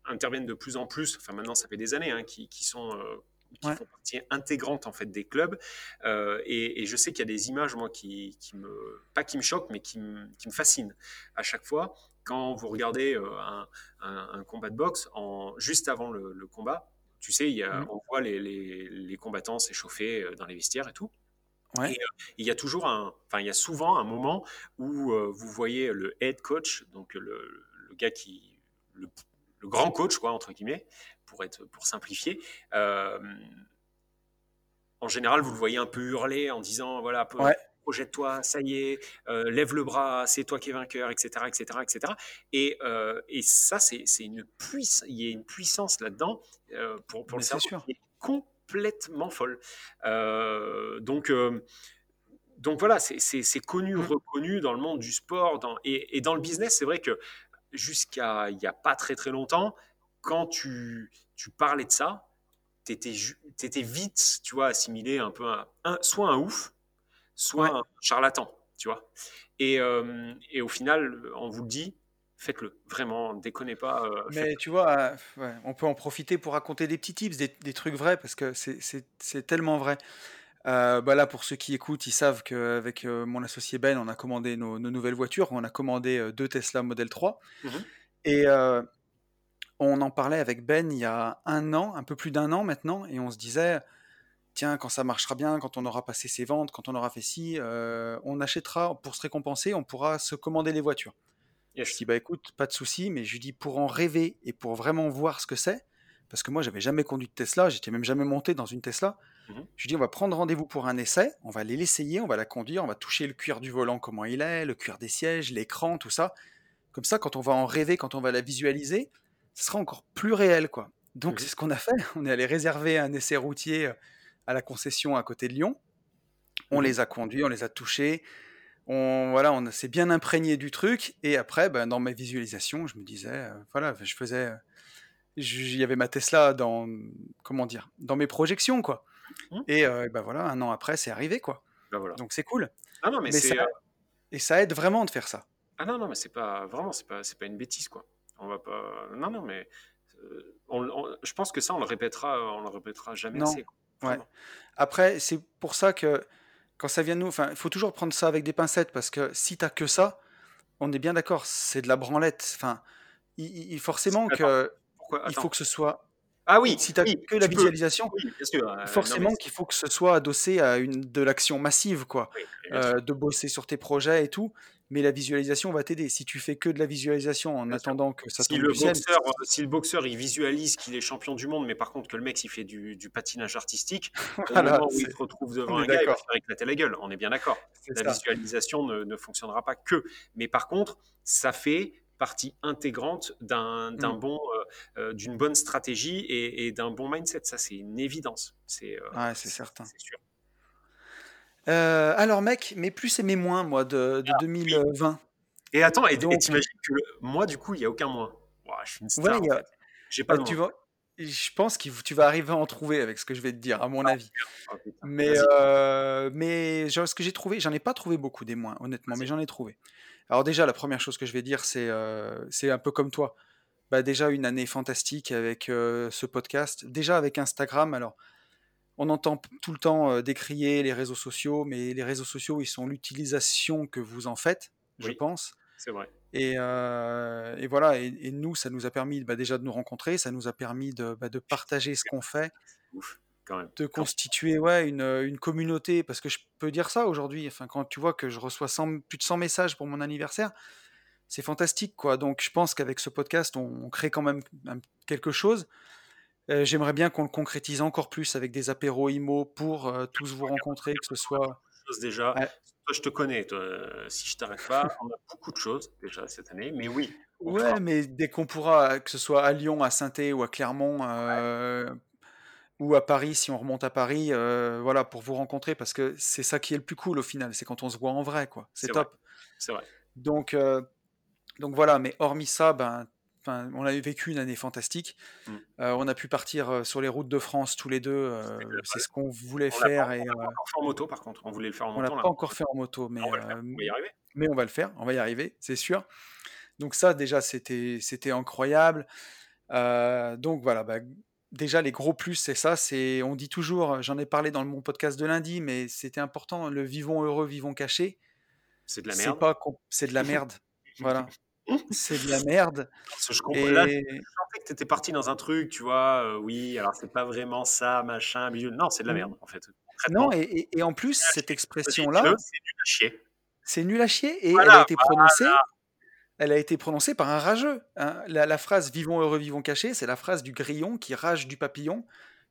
interviennent de plus en plus, enfin maintenant ça fait des années, hein, qui, qui sont euh, qui ouais. font partie intégrante en fait des clubs. Euh, et, et je sais qu'il y a des images moi qui, qui me pas qui me choquent, mais qui me, qui me fascinent à chaque fois quand vous regardez euh, un, un, un combat de boxe en juste avant le, le combat. Tu sais, il y a, Mhm. on voit les, les, les combattants s'échauffer euh, dans les vestiaires et tout. Ouais. Et euh, il y a toujours un, enfin il y a souvent un moment où vous voyez le head coach, donc le, le gars qui, le, le grand coach quoi entre guillemets, pour être, pour simplifier. euh, en général, vous le voyez un peu hurler en disant voilà, Ouais. projette-toi, ça y est, euh, lève le bras, c'est toi qui es vainqueur, etc., etc., etc. Et, euh, et ça, c'est c'est une puissance, il y a une puissance là-dedans pour, pour le cerveau sûr. qui est complètement folle. Donc, donc voilà, c'est- connu, Mhm. reconnu dans le monde du sport dans, et, et dans le business. C'est vrai que jusqu'à il n'y a pas très très longtemps, quand tu, tu parlais de ça, tu étais, vite, tu vois, assimilé un peu à un, soit un ouf, soit Ouais. un charlatan, tu vois. Et, euh, et au final, on vous le dit, faites-le, vraiment, déconnez pas. euh. Mais tu vois, euh, ouais, on peut en profiter pour raconter des petits tips, des, des trucs vrais, parce que c'est tellement vrai. Euh, bah là, pour ceux qui écoutent, ils savent qu'avec euh, mon associé Ben, on a commandé nos, nos nouvelles voitures. On a commandé euh, deux Tesla Model 3. Mhm. Et euh, on en parlait avec Ben il y a un an, un peu plus d'un an maintenant, et on se disait, tiens, quand ça marchera bien, quand on aura passé ses ventes, quand on aura fait ci, euh, on achètera, pour se récompenser, on pourra se commander les voitures. Yes. Je dis, bah écoute, pas de souci, mais je lui dis, pour en rêver et pour vraiment voir ce que c'est, parce que moi, j'avais jamais conduit de Tesla, j'étais même jamais monté dans une Tesla. Mhm. Je lui dis, on va prendre rendez-vous pour un essai, on va aller l'essayer, on va la conduire, on va toucher le cuir du volant, comment il est, le cuir des sièges, l'écran, tout ça. Comme ça, quand on va en rêver, quand on va la visualiser, ce sera encore plus réel, quoi. Donc, Mhm. c'est ce qu'on a fait. *laughs* On est allé réserver un essai routier euh, à la concession à côté de Lyon. On Mhm. les a conduits, on les a touchés. On, voilà, on s'est bien imprégné du truc. Et après, ben, dans mes visualisations, je me disais, euh, voilà, je faisais. euh, Il y avait ma Tesla dans, comment dire, dans mes projections, quoi. Mhm. Et ben voilà, un an après, c'est arrivé, quoi. Ben voilà. Donc c'est cool. Ah non, mais, Mais c'est. ça, euh, et ça aide vraiment de faire ça. Ah non, non, mais c'est pas vraiment, c'est pas, c'est pas une bêtise quoi. On va pas. Non, non, mais euh, on je pense que ça, on le répétera, on le répétera jamais Non. assez. Ouais. Après, c'est pour ça que quand ça vient de nous, enfin, il faut toujours prendre ça avec des pincettes parce que si t'as que ça, on est bien d'accord, c'est de la branlette. Enfin, il, forcément que il faut que ce soit. Ah oui. Si t'as que la visualisation, euh, forcément qu'il faut que ce soit adossé à une de l'action massive, quoi, euh, de bosser sur tes projets et tout mais la visualisation va t'aider. Si tu fais que de la visualisation en attendant que ça si tombe le boxeur, euh, Si le boxeur il visualise qu'il est champion du monde, mais par contre que le mec il fait du, patinage artistique, *laughs* au moment où il se retrouve devant un gars, il va faire éclater la gueule. On est bien d'accord. La visualisation ne, fonctionnera pas que. Mais par contre, ça fait partie intégrante d'un mmh. bon, euh, euh, d'une bonne stratégie et, d'un bon mindset. Ça, c'est une évidence. C'est c'est certain. C'est sûr. Euh, alors mec, mes plus et mes moins, moi, de, 2020. Ah, et attends, et, Donc, t'imagines que moi, du coup, il n'y a aucun moins. je suis une star, J'ai pas bah, je pense que tu vas arriver à en trouver avec ce que je vais te dire, à mon ah, avis. Oh, mais, euh, mais genre, ce que j'ai trouvé, j'en ai pas trouvé beaucoup des moins, honnêtement, mais j'en ai trouvé. Alors déjà, la première chose que je vais dire, c'est euh, c'est un peu comme toi. Bah, déjà une année fantastique avec ce podcast, déjà avec Instagram. Alors, on entend tout le temps décrier les réseaux sociaux, mais les réseaux sociaux, ils sont l'utilisation que vous en faites, je pense. C'est vrai. Et, voilà, et, nous, ça nous a permis bah, déjà de nous rencontrer, ça nous a permis de, bah, partager ce qu'on fait, de constituer ouais, une, communauté, parce que je peux dire ça aujourd'hui, enfin, quand tu vois que je reçois plus de 100 messages pour mon anniversaire, c'est fantastique, quoi. Donc je pense qu'avec ce podcast, on, crée quand même quelque chose. Euh, j'aimerais bien qu'on le concrétise encore plus avec des apéros IMO pour euh, tous vous rencontrer, que ce soit. Déjà, toi, je te connais. Toi, euh, si je t'arrête pas, on a beaucoup de choses déjà cette année, mais oui. Ouais, mais dès qu'on pourra, que ce soit à Lyon, à saint ou à Clermont, ou à Paris, si on remonte à Paris, voilà, pour vous rencontrer, parce que c'est ça qui est le plus cool au final, c'est quand on se voit en vrai, quoi. C'est top. C'est vrai. Donc, donc voilà, mais hormis ça, ben on a vécu une année fantastique. Mmh. Euh, on a pu partir euh, sur les routes de France tous les deux. Euh, c'est ce qu'on voulait faire. et, on pas encore fait en moto, par contre. On voulait le faire en moto. On l'a pas encore fait en moto, mais on va, y arriver. Mais on va le faire. On va y arriver, c'est sûr. Donc ça, déjà, c'était c'était incroyable. donc voilà. Bah, déjà, les gros plus, c'est ça. C'est, on dit toujours. J'en ai parlé dans mon podcast de lundi, mais c'était important. Le vivons heureux, vivons cachés. C'est de la merde. C'est de la merde. voilà. C'est de la merde. je comprends. Là, je que tu étais parti dans un truc, tu vois, euh, oui, alors c'est pas vraiment ça, machin, Non, c'est de la mmh. merde, en fait. Non, et, et, en plus, cette expression-là. C'est nul à chier. C'est nul à chier, et elle a été prononcée. Elle a été prononcée par un rageux. Hein. La, phrase Vivons heureux, vivons cachés, c'est la phrase du grillon qui rage du papillon,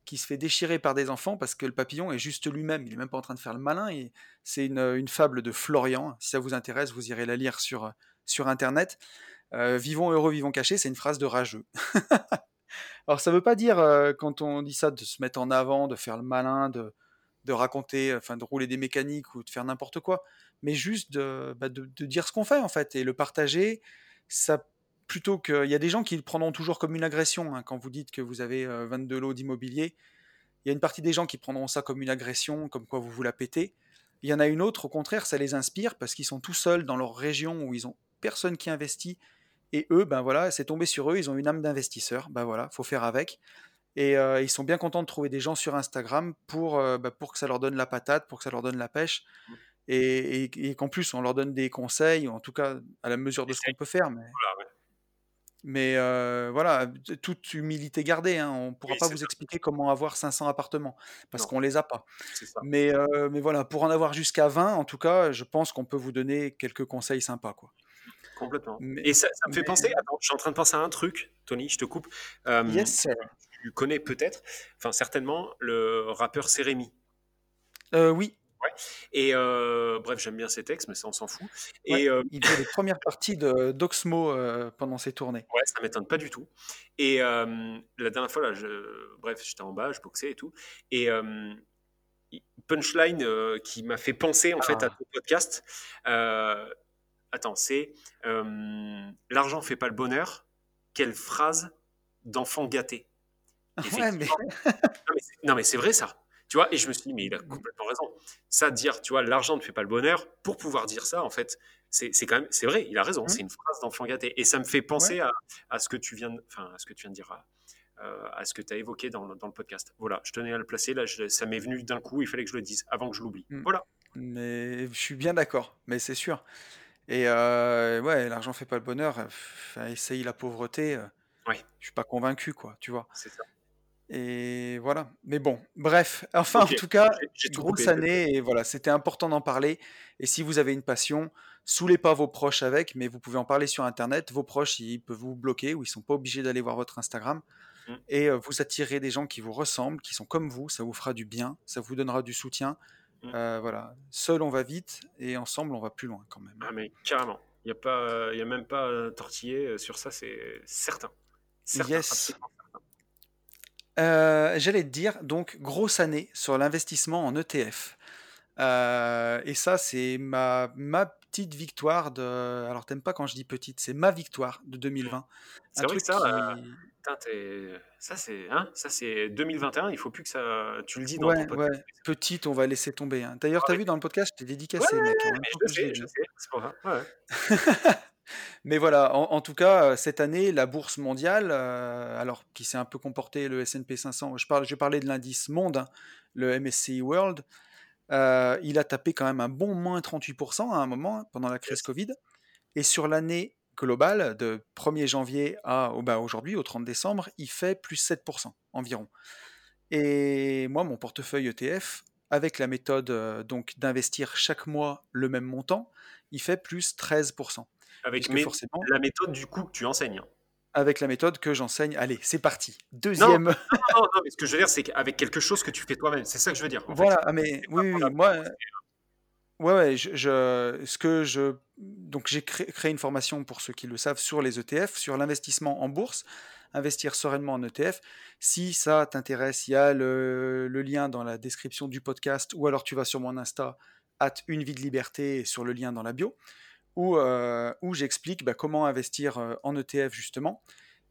qui se fait déchirer par des enfants parce que le papillon est juste lui-même. Il est même pas en train de faire le malin. Et c'est une, une, fable de Florian. Si ça vous intéresse, vous irez la lire sur, sur Internet. Euh, vivons heureux, vivons cachés, c'est une phrase de rageux. *laughs* Alors ça ne veut pas dire, euh, quand on dit ça, de se mettre en avant, de faire le malin, de, de raconter, enfin de rouler des mécaniques ou de faire n'importe quoi, mais juste de, bah, de, dire ce qu'on fait en fait et le partager. Ça, plutôt y a des gens qui le prendront toujours comme une agression hein, quand vous dites que vous avez 22 euh, lots d'immobilier. Il y a une partie des gens qui prendront ça comme une agression, comme quoi vous vous la pétez. Il y en a une autre, au contraire, ça les inspire parce qu'ils sont tout seuls dans leur région où ils ont personne qui investit. Et eux, ben voilà, c'est tombé sur eux, ils ont une âme d'investisseur. Ben voilà, faut faire avec. Et euh, ils sont bien contents de trouver des gens sur Instagram pour, euh, ben pour que ça leur donne la patate, pour que ça leur donne la pêche. Et, qu'en plus, on leur donne des conseils, ou en tout cas à la mesure de ce qu'on peut faire. Mais, mais euh, voilà, toute humilité gardée, hein, on ne pourra pas vous expliquer comment avoir 500 appartements, parce qu'on ne les a pas. Mais, mais voilà, pour en avoir jusqu'à 20, en tout cas, je pense qu'on peut vous donner quelques conseils sympas. Quoi. Complètement. et ça, me fait penser, attends, je suis en train de penser à un truc, Tony, je te coupe. yes, Tu connais peut-être, enfin certainement, le rappeur Sérémy. Euh, oui. Ouais. Et euh, bref, j'aime bien ses textes, mais ça, on s'en fout. et, euh, il fait les premières parties d'Oxmo pendant ses tournées. Ouais, ça m'étonne pas du tout. Et la dernière fois, là, je, bref, j'étais en bas, je boxais et tout. Et punchline qui m'a fait penser en fait à ah. ton podcast. Attends, c'est euh, l'argent fait pas le bonheur. Quelle phrase d'enfant gâté. non, mais, c'est vrai ça. Tu vois, et je me suis dit, mais il a complètement raison. Ça, dire, tu vois, l'argent ne fait pas le bonheur, pour pouvoir dire ça, en fait, c'est quand même, c'est vrai, il a raison, mmh. c'est une phrase d'enfant gâté. Et ça me fait penser à, ce que tu viens de, enfin, à ce que tu viens de dire, à ce que tu as évoqué dans, le podcast. Voilà, je tenais à le placer. Là, ça m'est venu d'un coup. Il fallait que je le dise avant que je l'oublie. Mm. Voilà. Mais je suis bien d'accord, mais c'est sûr. Et euh, ouais, l'argent fait pas le bonheur. essaye la pauvreté. Euh, ouais. Je suis pas convaincu, quoi, tu vois. C'est ça. Et voilà. Mais bon, bref. Enfin, en tout cas, grosse année. Et voilà, c'était important d'en parler. Et si vous avez une passion, saoulez pas vos proches avec, mais vous pouvez en parler sur Internet. Vos proches, ils peuvent vous bloquer ou ils sont pas obligés d'aller voir votre Instagram. Mmh. Et euh, vous attirez des gens qui vous ressemblent, qui sont comme vous. Ça vous fera du bien. Ça vous donnera du soutien. Mmh. Euh, voilà. Seul, on va vite et ensemble, on va plus loin quand même. Ah, mais carrément. Il n'y a, pas, y a même pas tortillé sur ça, c'est certain. certain yes. Euh, j'allais te dire, donc, grosse année sur l'investissement en ETF. Euh, et ça, c'est ma, ma petite victoire de. Alors, t'aimes pas quand je dis petite, c'est ma victoire de 2020. C'est vrai que ça, euh, ça c'est hein, ça c'est 2021. Il faut plus que ça. Tu le dis dans ton podcast. Ouais. Petite, on va laisser tomber. Hein. D'ailleurs, tu as vu dans le podcast, je t'ai dédicacé, mec. Hein, je sais, je sais, c'est pour ça. *laughs* Mais voilà, en, tout cas, cette année, la bourse mondiale, euh, alors qui s'est un peu comporté, le S&P 500, je, parle, je parlais de l'indice monde, le MSCI World, euh, il a tapé quand même un bon moins 38% à un moment, pendant la crise Covid. Et sur l'année globale, de 1er janvier à bah, aujourd'hui, au 30 décembre, il fait plus 7% environ. Et moi, mon portefeuille ETF, avec la méthode euh, donc d'investir chaque mois le même montant, il fait plus 13%. Avec forcément, la méthode du coup que tu enseignes. Avec la méthode que j'enseigne. Allez, c'est parti. Deuxième. Non, non, non, mais ce que je veux dire, c'est qu'avec quelque chose que tu fais toi-même. C'est ça que je veux dire. voilà, ah, mais oui, oui, moi. Ouais, ouais, je, ce que je. Donc, j'ai créé, créé, une formation pour ceux qui le savent sur les ETF, sur l'investissement en bourse, investir sereinement en ETF. Si ça t'intéresse, il y a le, le, lien dans la description du podcast ou alors tu vas sur mon Insta, at une vie de liberté, sur le lien dans la bio où, euh, où j'explique bah, comment investir euh, en ETF justement.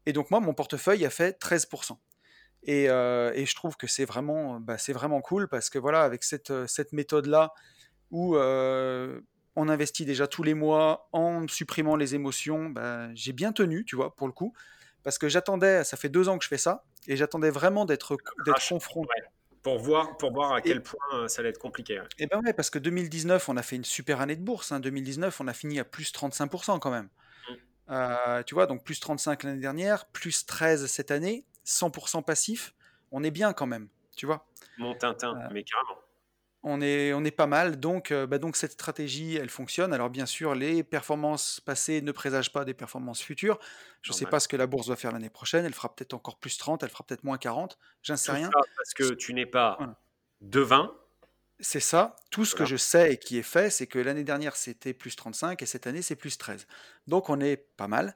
Et donc moi, mon portefeuille a fait 13%. Et, euh, et je trouve que c'est vraiment, bah, c'est vraiment cool parce que voilà, avec cette, cette méthode-là, où on investit déjà tous les mois en supprimant les émotions, bah, j'ai bien tenu, tu vois, pour le coup, parce que j'attendais, ça fait deux ans que je fais ça, et j'attendais vraiment d'être confronté pour voir, pour voir à quel point euh, ça allait être compliqué. Et eh ben ouais, parce que 2019, on a fait une super année de bourse. Hein. 2019, on a fini à plus 35% quand même. Mmh. Euh, tu vois, donc plus 35 l'année dernière, plus 13 cette année, 100% passif. On est bien quand même, tu vois. Mon Tintin, euh, mais carrément on est, on est pas mal. Donc, euh, bah donc cette stratégie, elle fonctionne. Alors bien sûr, les performances passées ne présagent pas des performances futures. Je ne sais pas ce que la bourse va faire l'année prochaine. Elle fera peut-être encore plus 30, elle fera peut-être moins 40. J'en sais rien. parce que tu n'es pas devin. C'est ça. Tout ce que je sais et qui est fait, c'est que l'année dernière, c'était plus 35 et cette année, c'est plus 13. Donc on est pas mal.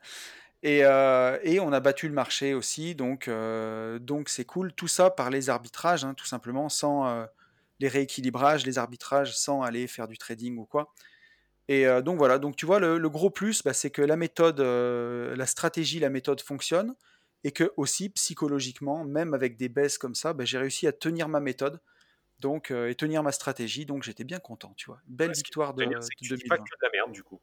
Et, euh, et, on a battu le marché aussi, donc euh, donc c'est cool. Tout ça par les arbitrages, hein, tout simplement, sans, les rééquilibrages, les arbitrages sans aller faire du trading ou quoi. Et euh, donc voilà, donc tu vois, le, gros plus, bah, c'est que la méthode, euh, la stratégie, la méthode fonctionne, et que aussi psychologiquement, même avec des baisses comme ça, bah, j'ai réussi à tenir ma méthode, donc euh, et tenir ma stratégie, donc j'étais bien content, tu vois. Belle victoire de, de 2020. Pas que de la merde du coup.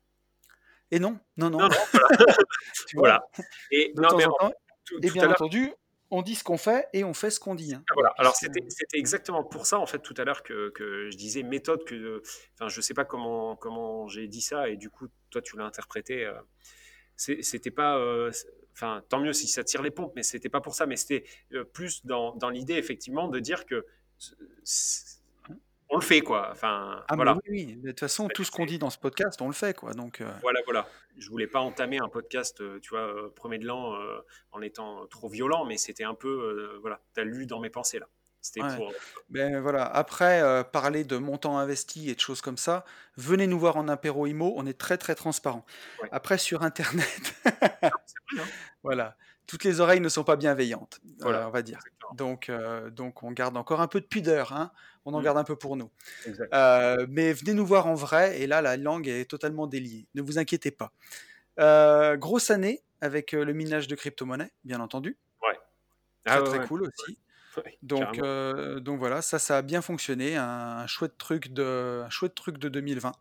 Et non, non, non. non, *laughs* voilà. Et, en temps, et bien entendu, on dit ce qu'on fait et on fait ce qu'on dit. Hein. Ah, voilà. Alors c'était exactement pour ça en fait tout à l'heure que, je disais méthode que enfin je sais pas comment comment j'ai dit ça et du coup toi tu l'as interprété euh, c'était pas euh, enfin tant mieux si ça tire les pompes mais c'était pas pour ça mais c'était euh, plus dans, dans l'idée effectivement de dire que on le fait quoi. Enfin, ah, voilà. Oui, de toute façon, tout ce qu'on dit dans ce podcast, on le fait quoi. Donc euh. voilà, voilà. Je voulais pas entamer un podcast, euh, tu vois, euh, premier de l'an en étant trop violent, mais c'était un peu, voilà, as lu dans mes pensées là. C'était pour. Ben voilà. Après, parler de montant investi et de choses comme ça, venez nous voir en impéro IMO. On est très très transparent. Après sur internet, ah, hein. *laughs* voilà toutes les oreilles ne sont pas bienveillantes, voilà, on va dire. Donc, donc on garde encore un peu de pudeur. Hein on en mmh. garde un peu pour nous. Euh, mais venez nous voir en vrai, et là, la langue est totalement déliée. Ne vous inquiétez pas. Euh, grosse année avec euh, le minage de crypto-monnaies, bien entendu. Ouais. Très, ah très cool aussi. donc, donc voilà, ça, ça a bien fonctionné. Un, chouette truc de, un chouette truc de 2020.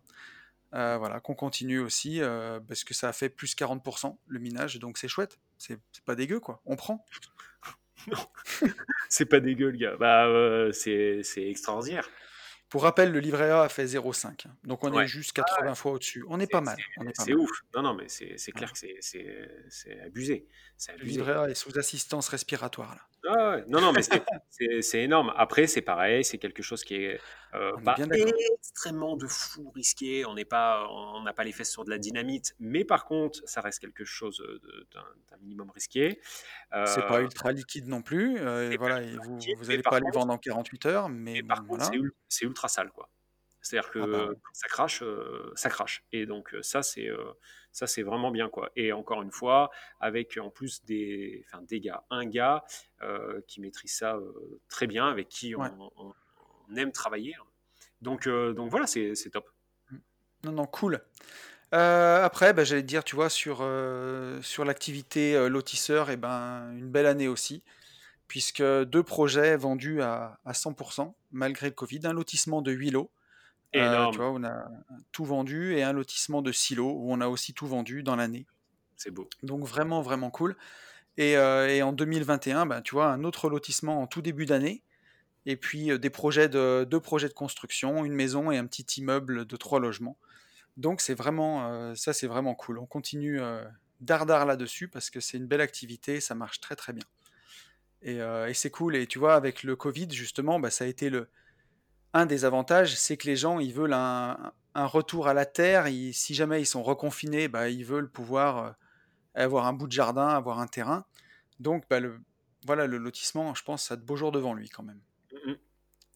Voilà, qu'on continue aussi, parce que ça a fait plus 40% le minage, donc c'est chouette. C'est pas dégueu, quoi. On prend. *laughs* Non, *laughs* c'est pas dégueu, le gars. Bah, euh, c'est extraordinaire. Pour rappel, le livret A a fait 0,5. Donc on est juste 80 ah fois au-dessus. On est, pas mal. C'est ouf. Non, non, mais c'est clair que c'est abusé. Le livret A est sous assistance respiratoire. Là. Ah non, non, mais c'est énorme. Après, c'est pareil, c'est quelque chose qui est euh, pas extrêmement de fou, risqué. On n'est pas, on n'a pas les fesses sur de la dynamite, mais par contre, ça reste quelque chose d'un minimum risqué. c'est pas euh, ultra liquide non plus. Euh, voilà, vous n'allez pas les vendre en 48 heures, mais, par contre, c'est ultra sale, quoi. C'est-à-dire que ah bah ça crache, ça crache. Et donc ça, c'est ça, c'est vraiment bien, quoi. Et encore une fois, avec en plus des, enfin, des gars, un gars qui maîtrise ça très bien, avec qui on, aime travailler. Hein. Donc, donc voilà, c'est top. Non, non, cool. après, bah, j'allais te dire, tu vois, sur, sur l'activité lotisseur, et eh ben, une belle année aussi, puisque deux projets vendus à, à 100%, malgré le Covid. Un lotissement de 8 lots, euh, tu vois, on a tout vendu et un lotissement de silo où on a aussi tout vendu dans l'année. C'est beau. Donc vraiment, vraiment cool. Et, euh, et en 2021, ben, tu vois, un autre lotissement en tout début d'année. Et puis euh, des projets de, deux projets de construction, une maison et un petit immeuble de trois logements. Donc c'est vraiment, ça c'est vraiment cool. On continue dardard là-dessus parce que c'est une belle activité, ça marche très très bien. Et, et c'est cool. Et tu vois, avec le Covid, justement, bah, ça a été le, un des avantages, c'est que les gens, ils veulent un, retour à la terre. si jamais ils sont reconfinés, bah, ils veulent pouvoir euh, avoir un bout de jardin, avoir un terrain. Donc, bah, le, voilà, le lotissement, je pense, ça a de beaux jours devant lui quand même. Mmh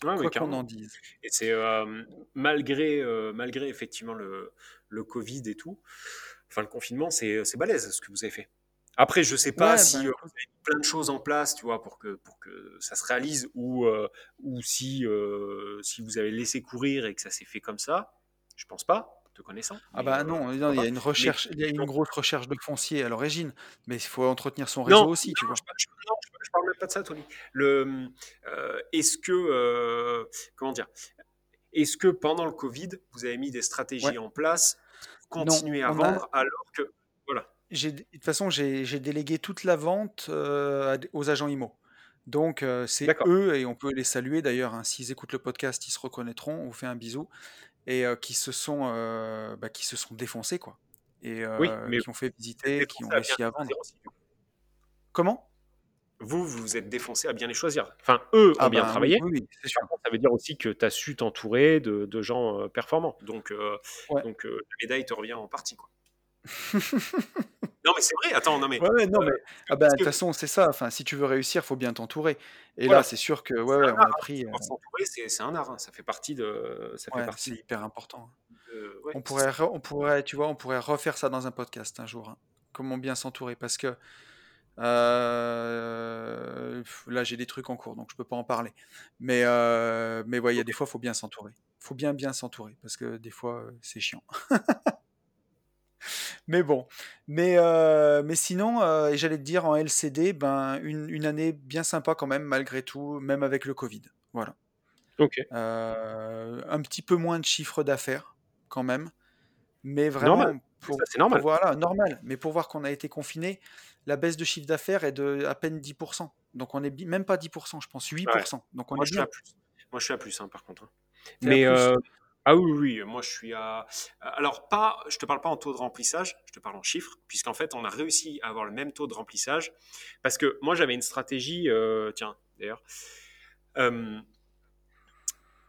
Quoi qu'on en dise. Et c'est euh, malgré, euh, malgré effectivement le, le Covid et tout, enfin le confinement, c'est balèze ce que vous avez fait. Après, je sais pas si bah, vous avez plein de choses en place, tu vois, pour que, pour que ça se réalise, ou, ou si, si vous avez laissé courir et que ça s'est fait comme ça. Je pense pas, te connaissant. Ah bah non, il y a une recherche, il y a une grosse recherche de foncier à l'origine, mais il faut entretenir son réseau aussi, tu vois. Je, non, je, parle même pas de ça, Tony. Le, est-ce que, comment dire, est-ce que pendant le Covid, vous avez mis des stratégies en place, continuer à vendre, alors que de toute façon, j'ai délégué toute la vente euh, aux agents IMO. Donc, euh, c'est eux, et on peut les saluer d'ailleurs, hein, s'ils écoutent le podcast, ils se reconnaîtront, on vous fait un bisou, et euh, qui, se sont, bah, qui se sont défoncés, quoi. Et qui ont fait visiter, qui ont réussi à vendre. Comment? Vous, vous vous êtes défoncé à bien les choisir. Enfin, eux ont ah bien bah, travaillé. Oui, sûr. Ça veut dire aussi que tu as su t'entourer de, de, gens performants. Donc, donc la médaille te revient en partie. Quoi. *laughs* non, mais c'est vrai, attends, non, mais. Ouais, non, mais. Euh, ah bah, de toute façon, c'est ça. Enfin, si tu veux réussir, il faut bien t'entourer. Et là, c'est sûr que, ouais, ouais, on a pris. Euh s'entourer, c'est un art. Hein. Ça fait partie de. Ça fait partie. C'est hyper important. on pourrait, on pourrait, tu vois, on pourrait refaire ça dans un podcast un jour. Hein. Comment bien s'entourer, parce que. Euh, là, j'ai des trucs en cours, donc je peux pas en parler. Mais, mais ouais, il y a des fois, faut bien s'entourer. Faut bien, bien s'entourer, parce que des fois, c'est chiant. *laughs* Mais bon, mais, euh, mais sinon, euh, et j'allais te dire en LCD, ben, une, une, année bien sympa quand même, malgré tout, même avec le Covid. Voilà. Ok. Euh, un petit peu moins de chiffre d'affaires, quand même. Mais vraiment, normal. c'est normal. voilà, normal. Mais pour voir qu'on a été confiné, la baisse de chiffre d'affaires est de à peine 10%. Donc on est même pas 10%, je pense, 8%. Donc on Moi, est je suis à plus. Moi, je suis à plus, hein, par contre. Hein. Mais, ah oui, oui, moi je suis à. Alors, pas, je te parle pas en taux de remplissage, je te parle en chiffres, puisqu'en fait, on a réussi à avoir le même taux de remplissage. Parce que moi, j'avais une stratégie, euh, tiens, d'ailleurs. Euh,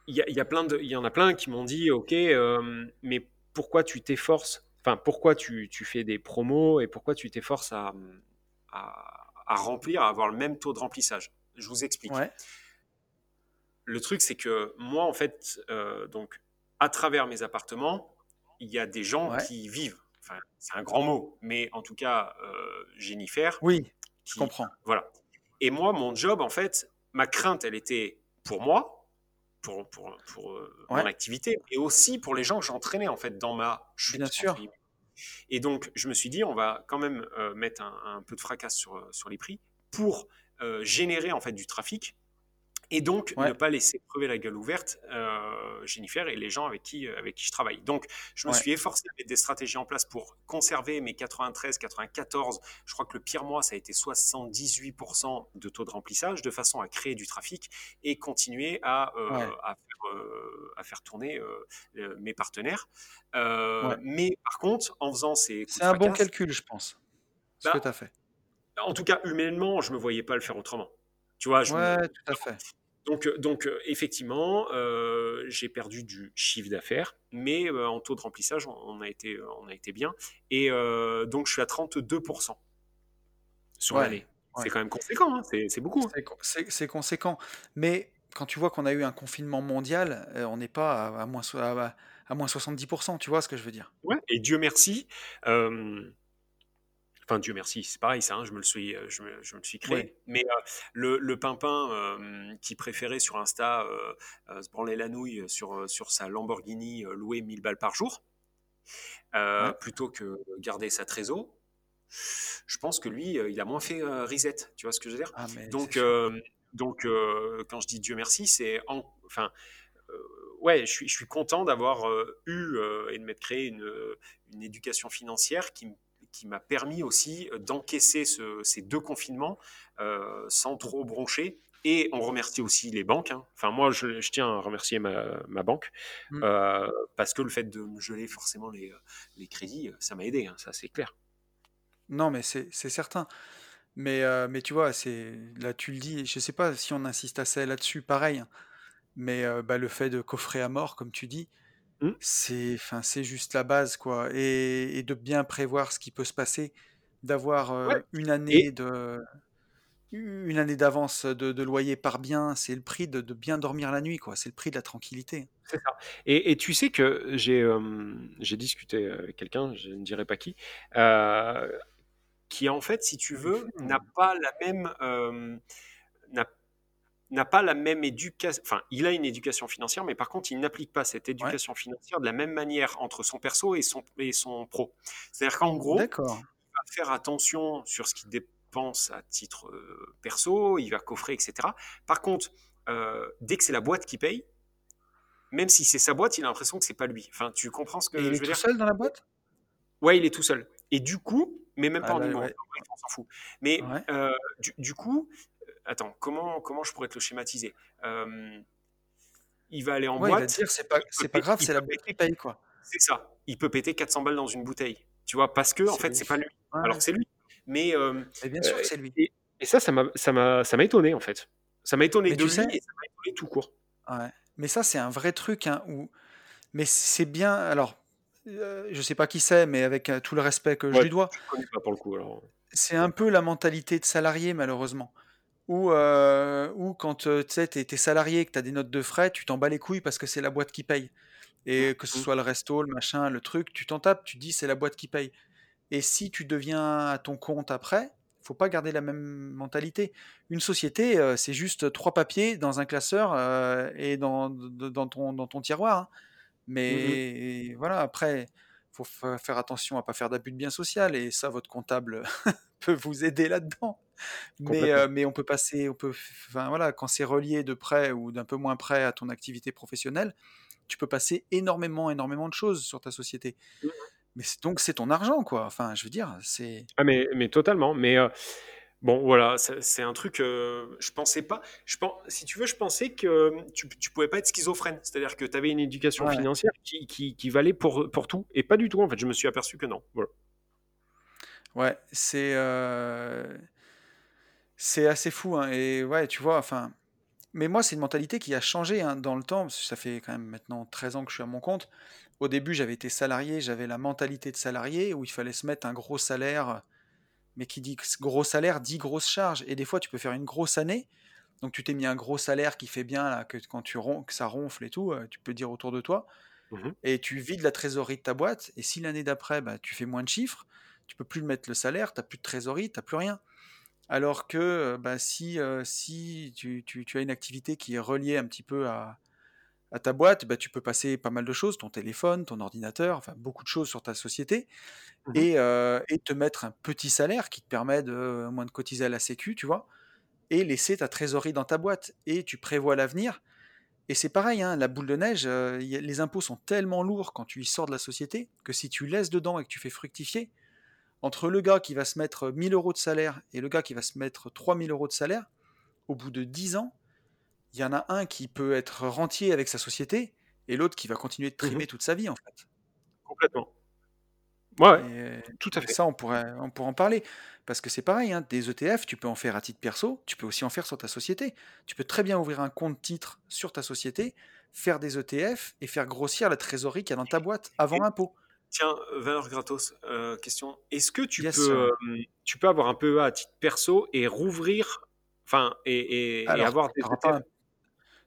il y, y, a plein de, il y en a plein qui m'ont dit, ok, euh, mais pourquoi tu t'efforces, enfin, pourquoi tu, tu, fais des promos et pourquoi tu t'efforces à, à, à, remplir, à avoir le même taux de remplissage? Je vous explique. Ouais. Le truc, c'est que moi, en fait, donc, à travers mes appartements, il y a des gens qui vivent. Enfin, c'est un grand mot, mais en tout cas, euh, Jennifer. Oui, je comprends. Voilà. Et moi, mon job, en fait, ma crainte, elle était pour moi, pour, pour, pour euh, mon activité, et aussi pour les gens que j'entraînais, en fait, dans ma chute. Bien sûr. Et donc, je me suis dit, on va quand même euh, mettre un, peu de fracas sur, sur les prix pour générer, en fait, du trafic et donc ne pas laisser crever la gueule ouverte euh, Jennifer et les gens avec qui, euh, avec qui je travaille. Donc je me suis efforcé de mettre des stratégies en place pour conserver mes 93, 94, je crois que le pire mois ça a été 78% de taux de remplissage de façon à créer du trafic et continuer à, euh, à, faire, à, faire, tourner mes partenaires. Mais par contre, en faisant ces... C'est un bon calcul, je pense, ce bah, que tu as fait. En tout cas, humainement, je ne me voyais pas le faire autrement. Tu vois, je ouais, tout à fait. Donc, euh, donc euh, effectivement, euh, j'ai perdu du chiffre d'affaires, mais en taux de remplissage, on, a, été, on a été bien. Et donc, je suis à 32% sur l'année. C'est quand même conséquent, hein, c'est beaucoup. Hein. C'est conséquent. Mais quand tu vois qu'on a eu un confinement mondial, on n'est pas à, moins, à, moins 70%, tu vois ce que je veux dire? Ouais, et Dieu merci, Enfin, Dieu merci, c'est pareil, ça, hein, je, me le suis, euh, je, me, je me suis créé. Mais euh, le, le, pimpin euh, qui préférait sur Insta se branler la nouille sur, sur sa Lamborghini louée 1000 balles par jour, plutôt que garder sa trésor, je pense que lui, il a moins fait reset, tu vois ce que je veux dire? Ah, Donc, donc quand je dis Dieu merci, c'est enfin, ouais, je suis, je suis content d'avoir eu et de m'être créé une, une éducation financière qui me qui m'a permis aussi euh, d'encaisser ces deux confinements euh, sans trop broncher. Et on remercie aussi les banques. Hein. Enfin, moi, je, tiens à remercier ma, banque mmh. euh, parce que le fait de me geler forcément les, les crédits, ça m'a aidé, hein, ça c'est clair. Non, mais c'est certain. Mais, mais tu vois, là tu le dis, je ne sais pas si on insiste assez là-dessus, pareil. Hein. Mais bah, le fait de coffrer à mort, comme tu dis, Mmh. C'est enfin, c'est juste la base, quoi et de bien prévoir ce qui peut se passer, d'avoir, une année de une année d'avance de loyer par bien, c'est le prix de bien dormir la nuit, quoi. C'est le prix de la tranquillité. C'est ça et tu sais que j'ai, j'ai discuté avec quelqu'un, je ne dirai pas qui, qui en fait, si tu veux, n'a pas la même, n'a n'a pas la même éducation, enfin, il a une éducation financière, mais par contre, il n'applique pas cette éducation financière de la même manière entre son perso et son, et son pro. C'est-à-dire qu'en gros, il va faire attention sur ce qu'il dépense à titre euh, perso, il va coffrer, etc. Par contre, euh, dès que c'est la boîte qui paye, même si c'est sa boîte, il a l'impression que c'est pas lui. Enfin, tu comprends ce que je veux dire Il est tout seul dans la boîte? Ouais, il est tout seul. Et du coup, mais même pas ah en numéro, on s'en fout. Mais euh, du, du, coup, attends, comment, comment je pourrais te le schématiser? Euh, Il va aller en boîte. C'est pas, grave, c'est la boîte qui paye quoi. C'est ça. Il peut péter 400 balles dans une bouteille. Tu vois, parce que en fait, c'est pas lui. Alors c'est lui. Mais, euh, bien sûr que c'est lui. Et, ça, ça m'a, ça m'a, ça m'a étonné en fait. Ça m'a étonné de lui et ça m'a étonné tout court. Ouais. Mais ça, c'est un vrai truc hein, où. Mais c'est bien. Alors, euh, je sais pas qui c'est, mais avec tout le respect que je lui dois. Je connais pas pour le coup. Alors. C'est un peu la mentalité de salarié, malheureusement. Ou, euh, ou quand tu sais, tu es, salarié et que tu as des notes de frais, tu t'en bats les couilles parce que c'est la boîte qui paye. Et que ce mmh. soit le resto, le machin, le truc, tu t'en tapes, tu dis c'est la boîte qui paye. Et si tu deviens à ton compte après, faut pas garder la même mentalité. Une société, euh, c'est juste trois papiers dans un classeur euh, et dans, dans, ton, dans ton tiroir. Hein. Mmh Mais voilà, après, faut faire attention à pas faire d'abus de bien social et ça, votre comptable *laughs* peut vous aider là-dedans. Mais, euh, mais on peut passer, on peut, enfin voilà, quand c'est relié de près ou d'un peu moins près à ton activité professionnelle, tu peux passer énormément, énormément de choses sur ta société. Mmh mais donc c'est ton argent, quoi. Enfin, je veux dire, c'est. Ah mais, mais totalement. Mais euh, bon, voilà, c'est un truc. Euh, je pensais pas. Je pense, si tu veux, je pensais que tu, tu pouvais pas être schizophrène, c'est-à-dire que tu avais une éducation financière qui, qui, qui, valait pour pour tout et pas du tout. En fait, je me suis aperçu que non. Voilà. Ouais, c'est. C'est assez fou, hein, et ouais, tu vois, enfin. Mais moi, c'est une mentalité qui a changé hein, dans le temps, parce que ça fait quand même maintenant 13 ans que je suis à mon compte. Au début, j'avais été salarié, j'avais la mentalité de salarié où il fallait se mettre un gros salaire, mais qui dit gros salaire dit grosse charge. Et des fois, tu peux faire une grosse année, donc tu t'es mis un gros salaire qui fait bien, là, que quand tu ron que ça ronfle et tout, euh, tu peux dire autour de toi, mmh et tu vides la trésorerie de ta boîte, et si l'année d'après, bah, tu fais moins de chiffres, tu peux plus mettre le salaire, tu n'as plus de trésorerie, tu n'as plus rien. Alors que bah, si, si tu, as une activité qui est reliée un petit peu à, ta boîte, bah, tu peux passer pas mal de choses, ton téléphone, ton ordinateur, enfin beaucoup de choses sur ta société, mmh et, te mettre un petit salaire qui te permet de moins de cotiser à la Sécu, tu vois. et laisser ta trésorerie dans ta boîte. Et tu prévois l'avenir. Et c'est pareil, hein, la boule de neige, euh, les impôts sont tellement lourds quand tu y sors de la société que si tu laisses dedans et que tu fais fructifier, entre le gars qui va se mettre 1000 euros de salaire et le gars qui va se mettre 3000 euros de salaire, au bout de 10 ans, il y en a un qui peut être rentier avec sa société et l'autre qui va continuer de mmh trimer toute sa vie en fait. Complètement. Ouais, euh, tout à fait. Ça, on pourrait, on pourrait en parler. Parce que c'est pareil, hein, des ETF, tu peux en faire à titre perso, tu peux aussi en faire sur ta société. Tu peux très bien ouvrir un compte titre sur ta société, faire des ETF et faire grossir la trésorerie qu'il y a dans ta boîte avant impôt. Tiens, valeur gratos, euh, question. Est-ce que tu, peux, tu peux avoir un PEA à titre perso et rouvrir, enfin, et, avoir des ETF?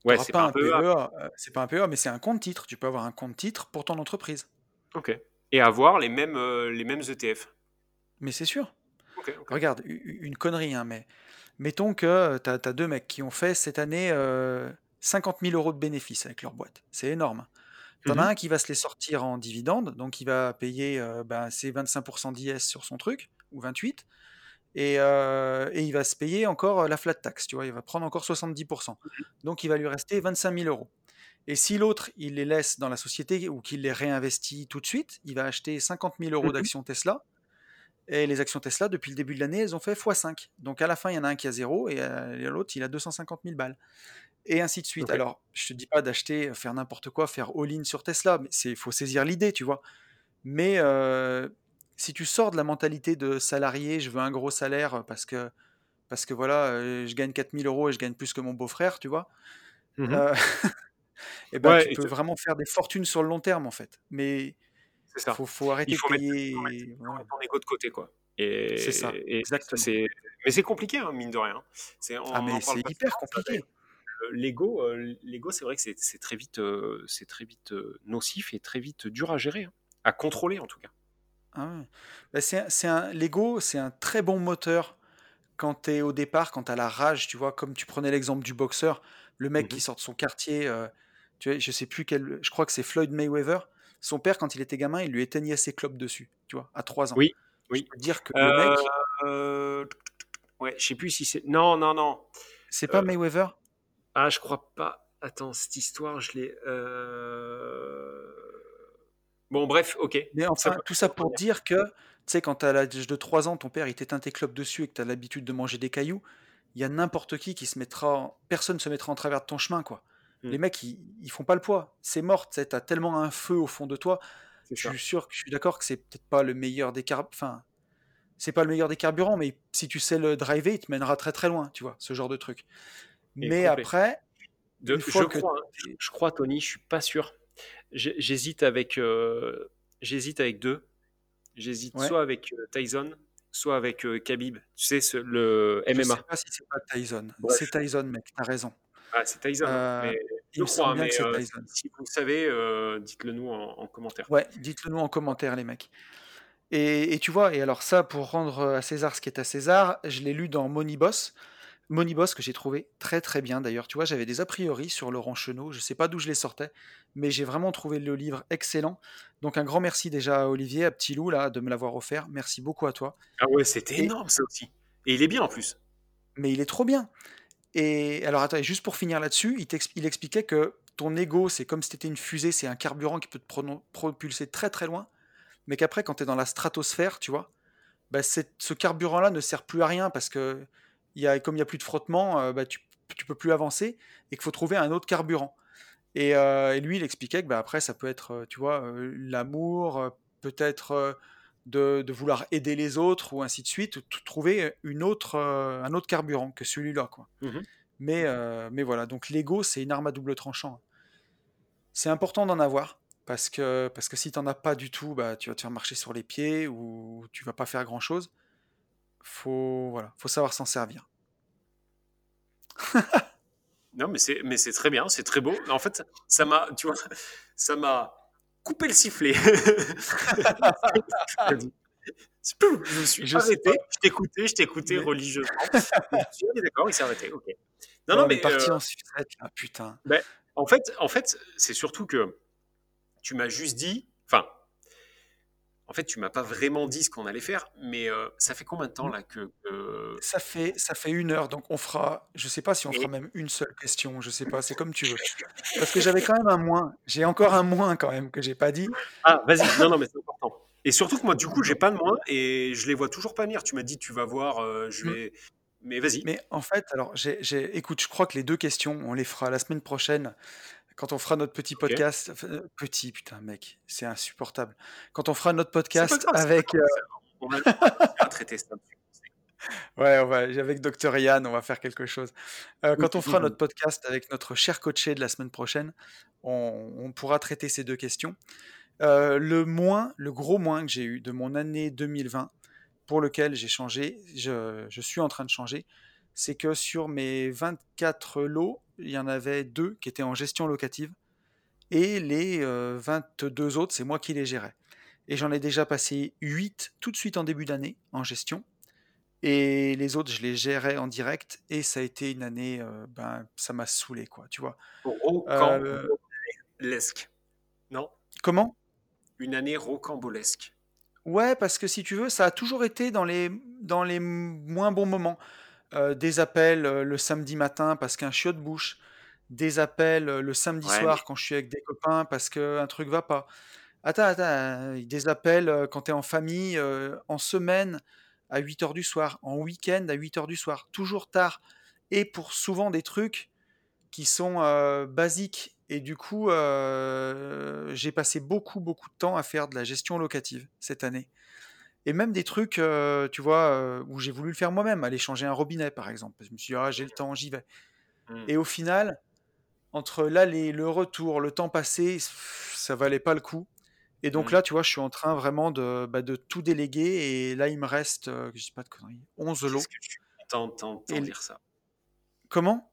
Ouais, c'est pas, un PEA. E c'est pas un PEA, mais c'est un compte titre. Tu peux avoir un compte titre pour ton entreprise. Ok et avoir les mêmes, euh, les mêmes ETF. Mais c'est sûr. Regarde, une connerie, hein, mais mettons que tu as, deux mecs qui ont fait cette année 50 euh, 000 euros de bénéfices avec leur boîte. C'est énorme. Tu en as mhm. un qui va se les sortir en dividende, donc il va payer euh, ben, ses 25% d'IS sur son truc, ou 28%, et, et, il va se payer encore la flat tax, tu vois, il va prendre encore 70%. Mhm. Donc il va lui rester 25 000 euros. Et si l'autre, il les laisse dans la société ou qu'il les réinvestit tout de suite, il va acheter 50 000 euros mmh d'actions Tesla. Et les actions Tesla, depuis le début de l'année, elles ont fait x5. Donc à la fin, il y en a un qui a zéro et l'autre, il a 250 000 balles. Et ainsi de suite. Alors, je te dis pas d'acheter, euh, faire n'importe quoi, faire all-in sur Tesla, mais il faut saisir l'idée, tu vois. Mais euh, si tu sors de la mentalité de salarié, je veux un gros salaire parce que, parce que voilà, je gagne 4000 euros et je gagne plus que mon beau-frère, tu vois. Mmh *laughs* et ben, tu peux vraiment faire des fortunes sur le long terme en fait. Mais il faut, faut, arrêter il faut de payer. Mettre, ton ego de côté quoi. C'est ça, exactement. Mais c'est compliqué, hein, mine de rien. Ah, mais c'est hyper compliqué. L'ego, euh, l'ego, c'est vrai que c'est très vite, euh, c'est très vite euh, nocif et très vite dur à gérer, hein. à contrôler en tout cas. Ah, bah, c'est un, l'ego, c'est un très bon moteur quand tu es au départ, quand tu as la rage, tu vois, comme tu prenais l'exemple du boxeur, le mec qui mmh sort de son quartier, tu vois, je sais plus quel, je crois que c'est Floyd Mayweather. Son père, quand il était gamin, il lui éteignait ses clopes dessus, tu vois, à 3 ans. Oui, oui. dire que le mec. Euh... Ouais, je sais plus si c'est. Non, non, non. C'est pas euh, Mayweather? Ah, je crois pas. Attends, cette histoire, je l'ai. Euh, bon, bref, ok. Mais enfin, tout ça pour dire que, tu sais, quand tu as l'âge de 3 ans, ton père, il t'éteint tes clopes dessus et que tu as l'habitude de manger des cailloux, il y a n'importe qui qui se mettra. Personne se mettra en travers de ton chemin, quoi. Mmh. Les mecs, ils, font pas le poids. C'est mort, tu as tellement un feu au fond de toi. Je suis sûr que je suis d'accord que c'est peut-être pas le meilleur des carburants. Enfin, c'est pas le meilleur des carburants, mais si tu sais le driver, il te mènera très très loin, tu vois, ce genre de truc. Mais après, je, crois, je crois, Tony, je suis pas sûr. J'hésite avec, euh, j'hésite avec deux. J'hésite soit avec euh, Tyson, soit avec euh, Khabib. Tu sais, le MMA. Je sais pas si c'est pas Tyson. C'est Tyson, mec, t'as raison. Ah, c'est Tyson. Hein, euh, je crois, mais si vous savez, euh, dites-le nous en, commentaire. Ouais, dites-le nous en commentaire, les mecs. Et, tu vois, et alors ça, pour rendre à César ce qui est à César, je l'ai lu dans Moneyboss. Moneyboss que j'ai trouvé très très bien d'ailleurs. Tu vois, j'avais des a priori sur Laurent Chenot, je sais pas d'où je les sortais, mais j'ai vraiment trouvé le livre excellent. Donc un grand merci déjà à Olivier, à Petit Loup là, de me l'avoir offert. Merci beaucoup à toi. Ah ouais, c'était énorme ça aussi. Et il est bien en plus. Mais il est trop bien. Et alors, attends, juste pour finir là-dessus, il, il, expliquait que ton ego, c'est comme si c'était une fusée, c'est un carburant qui peut te propulser très très loin, mais qu'après, quand tu es dans la stratosphère, tu vois, bah, ce carburant-là ne sert plus à rien parce que y a, comme il n'y a plus de frottement, euh, bah, tu, tu peux plus avancer et qu'il faut trouver un autre carburant. Et, euh, lui, il expliquait que bah, après, ça peut être, euh, tu vois, l'amour, peut-être de, vouloir aider les autres ou ainsi de suite, trouver une autre, un autre carburant que celui-là. Quoi. Mmh mais, mais voilà, donc l'ego, c'est une arme à double tranchant. C'est important d'en avoir, parce que, parce que si tu n'en as pas du tout, bah, tu vas te faire marcher sur les pieds ou tu vas pas faire grand-chose. Faut, voilà, faut savoir s'en servir. *laughs* non, mais c'est, mais c'est très bien, c'est très beau. En fait, ça m'a, tu vois, *laughs* ça m'a couper le sifflet. *laughs* je me suis arrêté, je t'écoutais, je t'écoutais religieusement. d'accord, il s'est arrêté, ok. Non, non, mais. parti euh, en sucette, là, putain. Ben, en fait, en fait c'est surtout que tu m'as juste dit. Enfin, en fait, tu m'as pas vraiment dit ce qu'on allait faire, mais euh, ça fait combien de temps Mmh. là que, que- Ça fait, ça fait une heure, donc on fera, je sais pas si on fera même une seule question, je sais pas, c'est comme tu veux. *laughs* Parce que j'avais quand même un moins, j'ai encore un moins quand même que j'ai pas dit. Ah, vas-y, non, non, mais c'est important. Et surtout que moi, du coup, j'ai pas de moins et je les vois toujours pas venir. Tu m'as dit, tu vas voir, euh, je Mmh. vais. Mais vas-y. Mais en fait, alors, j'ai- écoute, je crois que les deux questions, on les fera la semaine prochaine, quand on fera notre petit podcast. euh, petit, putain, mec, c'est insupportable. Quand on fera notre podcast grave, avec, grave. On va, on va traiter ça. *laughs* Ouais, on va, avec Dr. Yann, on va faire quelque chose. Euh, quand on fera notre podcast avec notre cher coaché de la semaine prochaine, on, on pourra traiter ces deux questions. Euh, le moins, le gros moins que j'ai eu de mon année 2020, pour lequel j'ai changé, je, je suis en train de changer, c'est que sur mes 24 lots, il y en avait deux qui étaient en gestion locative, et les euh, 22 autres, c'est moi qui les gérais. Et j'en ai déjà passé 8 tout de suite en début d'année en gestion. Et les autres, je les gérais en direct. Et ça a été une année, euh, ben, ça m'a saoulé, quoi, tu vois. Euh, Rocambolesque. Non comment? Une année rocambolesque. Ouais, parce que si tu veux, ça a toujours été dans les, dans les moins bons moments. Euh, des appels euh, le samedi matin parce qu'un chiot de bouche. Des appels euh, le samedi Ouais, soir mais- quand je suis avec des copains parce qu'un truc va pas. Attends, attends, des appels euh, quand tu es en famille, euh, en semaine à 8 heures du soir, en week-end à 8 heures du soir, toujours tard. Et pour souvent des trucs qui sont euh, basiques. Et du coup, euh, j'ai passé beaucoup, beaucoup de temps à faire de la gestion locative cette année. Et même des trucs, euh, tu vois, euh, où j'ai voulu le faire moi-même, aller changer un robinet, par exemple. Je me suis dit, ah, j'ai le temps, j'y vais. Hmm. Et au final, entre l'aller, le retour, le temps passé, ça valait pas le coup. Et donc Mm. là, tu vois, je suis en train vraiment de, bah, de tout déléguer. Et là, il me reste, euh, je dis pas de conneries, 11 lots. Qu'est-ce que je suis content de dire ça? Comment?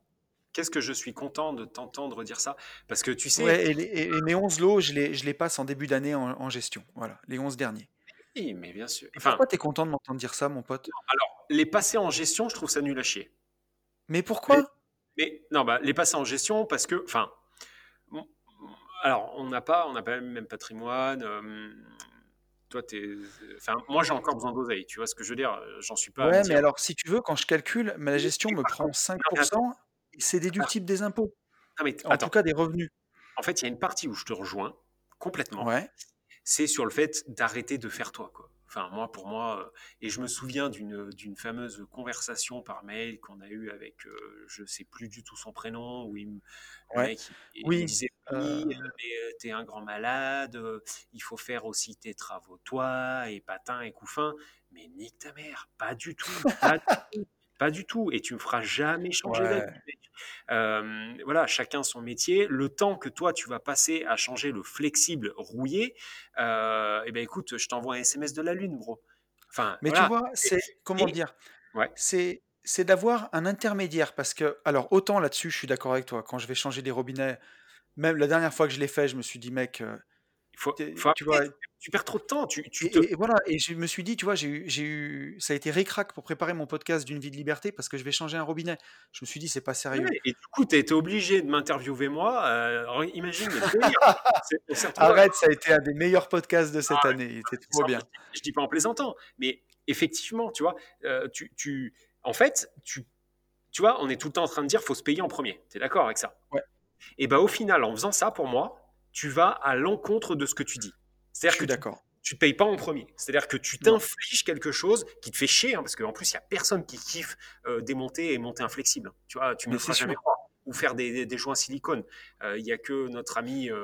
Qu'est-ce que je suis content de t'entendre dire ça? Parce que tu sais, Ouais, et, les- et- et mes 11 lots, je les, je les passe en début d'année en, en gestion. Voilà, les 11 derniers. Oui, mais bien sûr. Enfin, pourquoi t'es content de m'entendre dire ça, mon pote? Alors, les passer en gestion, je trouve ça nul à chier. Mais pourquoi? Mais non, bah, les passer en gestion parce que, enfin, bon, alors on n'a pas, on n'a pas le même patrimoine. euh, toi, t'es, enfin, moi j'ai encore besoin d'oseille. Tu vois ce que je veux dire? J'en suis pas. Ouais, mais alors, si tu veux, quand je calcule, ma gestion me prend 5%, et c'est déductible des impôts. Mais En attends. tout cas, des revenus. En fait, il y a une partie où je te rejoins complètement. Ouais. C'est sur le fait d'arrêter de faire toi. Quoi. Enfin, moi, pour moi, euh, et je me souviens d'une d'une fameuse conversation par mail qu'on a eue avec, euh, je sais plus du tout son prénom, où il, me- Ouais. mec il, il Oui, disait euh, oui, euh, mais t'es un grand malade, il faut faire aussi tes travaux toi, et patin et couffin. Mais nique ta mère, pas du tout, pas du tout, *laughs* pas du tout. Et tu me feras jamais changer Ouais. d'avis. mec. Euh, voilà, chacun son métier. Le temps que toi tu vas passer à changer le flexible rouillé, euh, eh ben écoute, je t'envoie un SMS de la lune, bro. Enfin, Mais voilà. tu vois, c'est comment et- dire? Ouais. C'est c'est d'avoir un intermédiaire parce que alors autant là-dessus, je suis d'accord avec toi. Quand je vais changer des robinets, même la dernière fois que je l'ai fait, je me suis dit mec, euh, faut, t'es- faut tu vois. arrêter, tu perds trop de temps. Tu, tu Et, te... et- et voilà, et je me suis dit, tu vois, j'ai eu, ça a été ric-rac pour préparer mon podcast d'une vie de liberté parce que je vais changer un robinet. Je me suis dit, c'est pas sérieux. Ouais, et du coup, tu as été obligé de m'interviewer moi. Euh, imagine *laughs* Arrête, ça a été un des meilleurs podcasts de cette Ah, année. Il était trop bien. Je dis pas en plaisantant, mais effectivement, tu vois, euh, tu, tu, en fait, tu, tu vois, on est tout le temps en train de dire faut se payer en premier. Tu es d'accord avec ça? Ouais. Et bah au final, en faisant ça, pour moi, tu vas à l'encontre de ce que tu dis. C'est-à-dire que tu, d'accord. tu te payes pas en premier. C'est-à-dire que tu t'infliges quelque chose qui te fait chier, hein, parce qu'en plus, il y a personne qui kiffe euh, démonter et monter un flexible. Tu vois, tu me Mais le feras jamais croire. Ou faire des, des- des joints silicone. Euh, Il y a que notre ami Oui,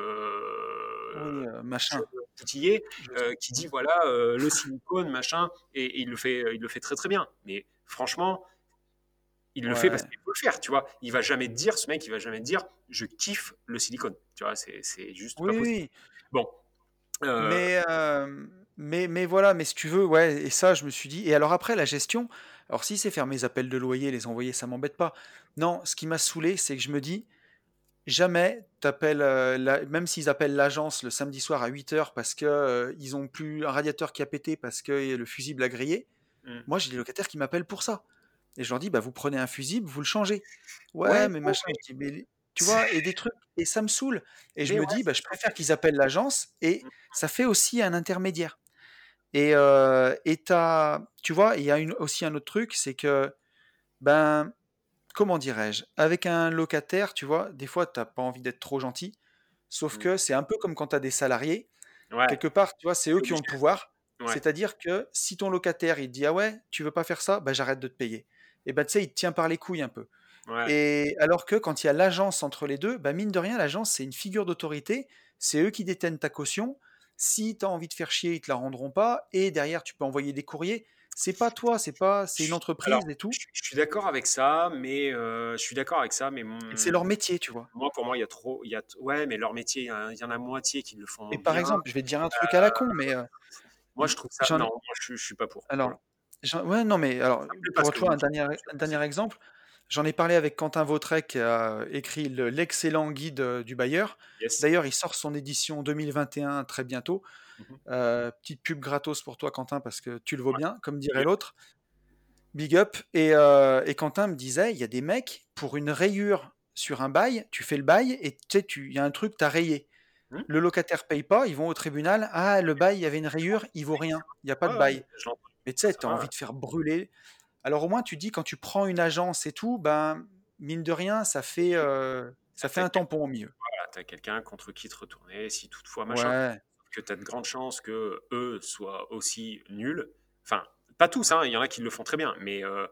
euh, machin. Poutillier euh, qui dit voilà euh, le silicone machin et, et il le fait il le fait très très bien mais franchement il le fait parce qu'il faut le faire tu vois il va jamais te dire ce mec il va jamais te dire je kiffe le silicone tu vois c'est c'est juste Oui, pas possible oui. bon Euh, Mais, euh, mais, mais voilà, mais si tu veux, ouais, et ça, je me suis dit. Et alors après, la gestion, alors si c'est faire mes appels de loyer, les envoyer, ça m'embête pas. Non, ce qui m'a saoulé, c'est que je me dis, jamais t'appelles, euh, la- même s'ils appellent l'agence le samedi soir à 8h parce que euh, ils ont plus un radiateur qui a pété parce que le fusible a grillé, Mm. moi j'ai des locataires qui m'appellent pour ça. Et je leur dis, bah vous prenez un fusible, vous le changez. Ouais, Ouais, mais machin, je dis, mais tu vois, et des trucs, et ça me saoule. Et je me dis, bah, je préfère qu'ils appellent l'agence et ça fait aussi un intermédiaire. Et, euh, et tu vois, il y a une, aussi un autre truc, c'est que, ben, comment dirais-je, avec un locataire, tu vois, des fois, t'as pas envie d'être trop gentil, sauf Mm. que c'est un peu comme quand tu as des salariés, Ouais, quelque part, tu vois, c'est eux qui ont le pouvoir. Ouais. C'est-à-dire que si ton locataire, il te dit, ah ouais, tu veux pas faire ça, ben j'arrête de te payer. Et ben, tu sais, il te tient par les couilles un peu. Ouais. Et alors que quand il y a l'agence entre les deux, bah mine de rien, l'agence, c'est une figure d'autorité, c'est eux qui détiennent ta caution. Si tu as envie de faire chier, ils te la rendront pas. Et derrière, tu peux envoyer des courriers. C'est pas toi, c'est pas, c'est une entreprise Alors, et tout. je, je suis d'accord avec ça, mais euh, je suis d'accord avec ça, mais c'est leur métier, tu vois. moi, pour moi, il y a trop, il y a, ouais, mais leur métier, il y, en a il y en a moitié qui le font Et par bien. exemple, je vais te dire un truc à la con, mais euh, Moi, je trouve ça, non, moi, je, je suis pas pour. alors, Voilà. J'en- ouais, non, mais alors, pour toi, un dernier, Je un dernier exemple, j'en ai parlé avec Quentin Vautret qui a écrit le- l'excellent guide euh, du bailleur. Yes. D'ailleurs, il sort son édition 2021 très bientôt. Mhm. Euh, petite pub gratos pour toi, Quentin, parce que tu le vaux Ouais. bien, comme dirait l'autre. Big up. Et, euh, et Quentin me disait, il y a des mecs, pour une rayure sur un bail, tu fais le bail et tu sais, tu- il y a un truc, tu as rayé. Hmm. Le locataire paye pas, ils vont au tribunal. Ah, le bail, il y avait une rayure, il vaut rien. Il n'y a pas de Ouais, bail. ouais, je l'entends. Mais tu sais, tu as envie de faire brûler. Alors au moins, tu dis, quand tu prends une agence et tout, ben, mine de rien, ça fait, euh, ça fait un tampon au milieu. voilà, t'as quelqu'un contre qui te retourner, si toutefois machin. Ouais. que tu as de grandes chances que eux soient aussi nuls. Enfin, pas tous, hein, il y en a qui le font très bien, mais euh,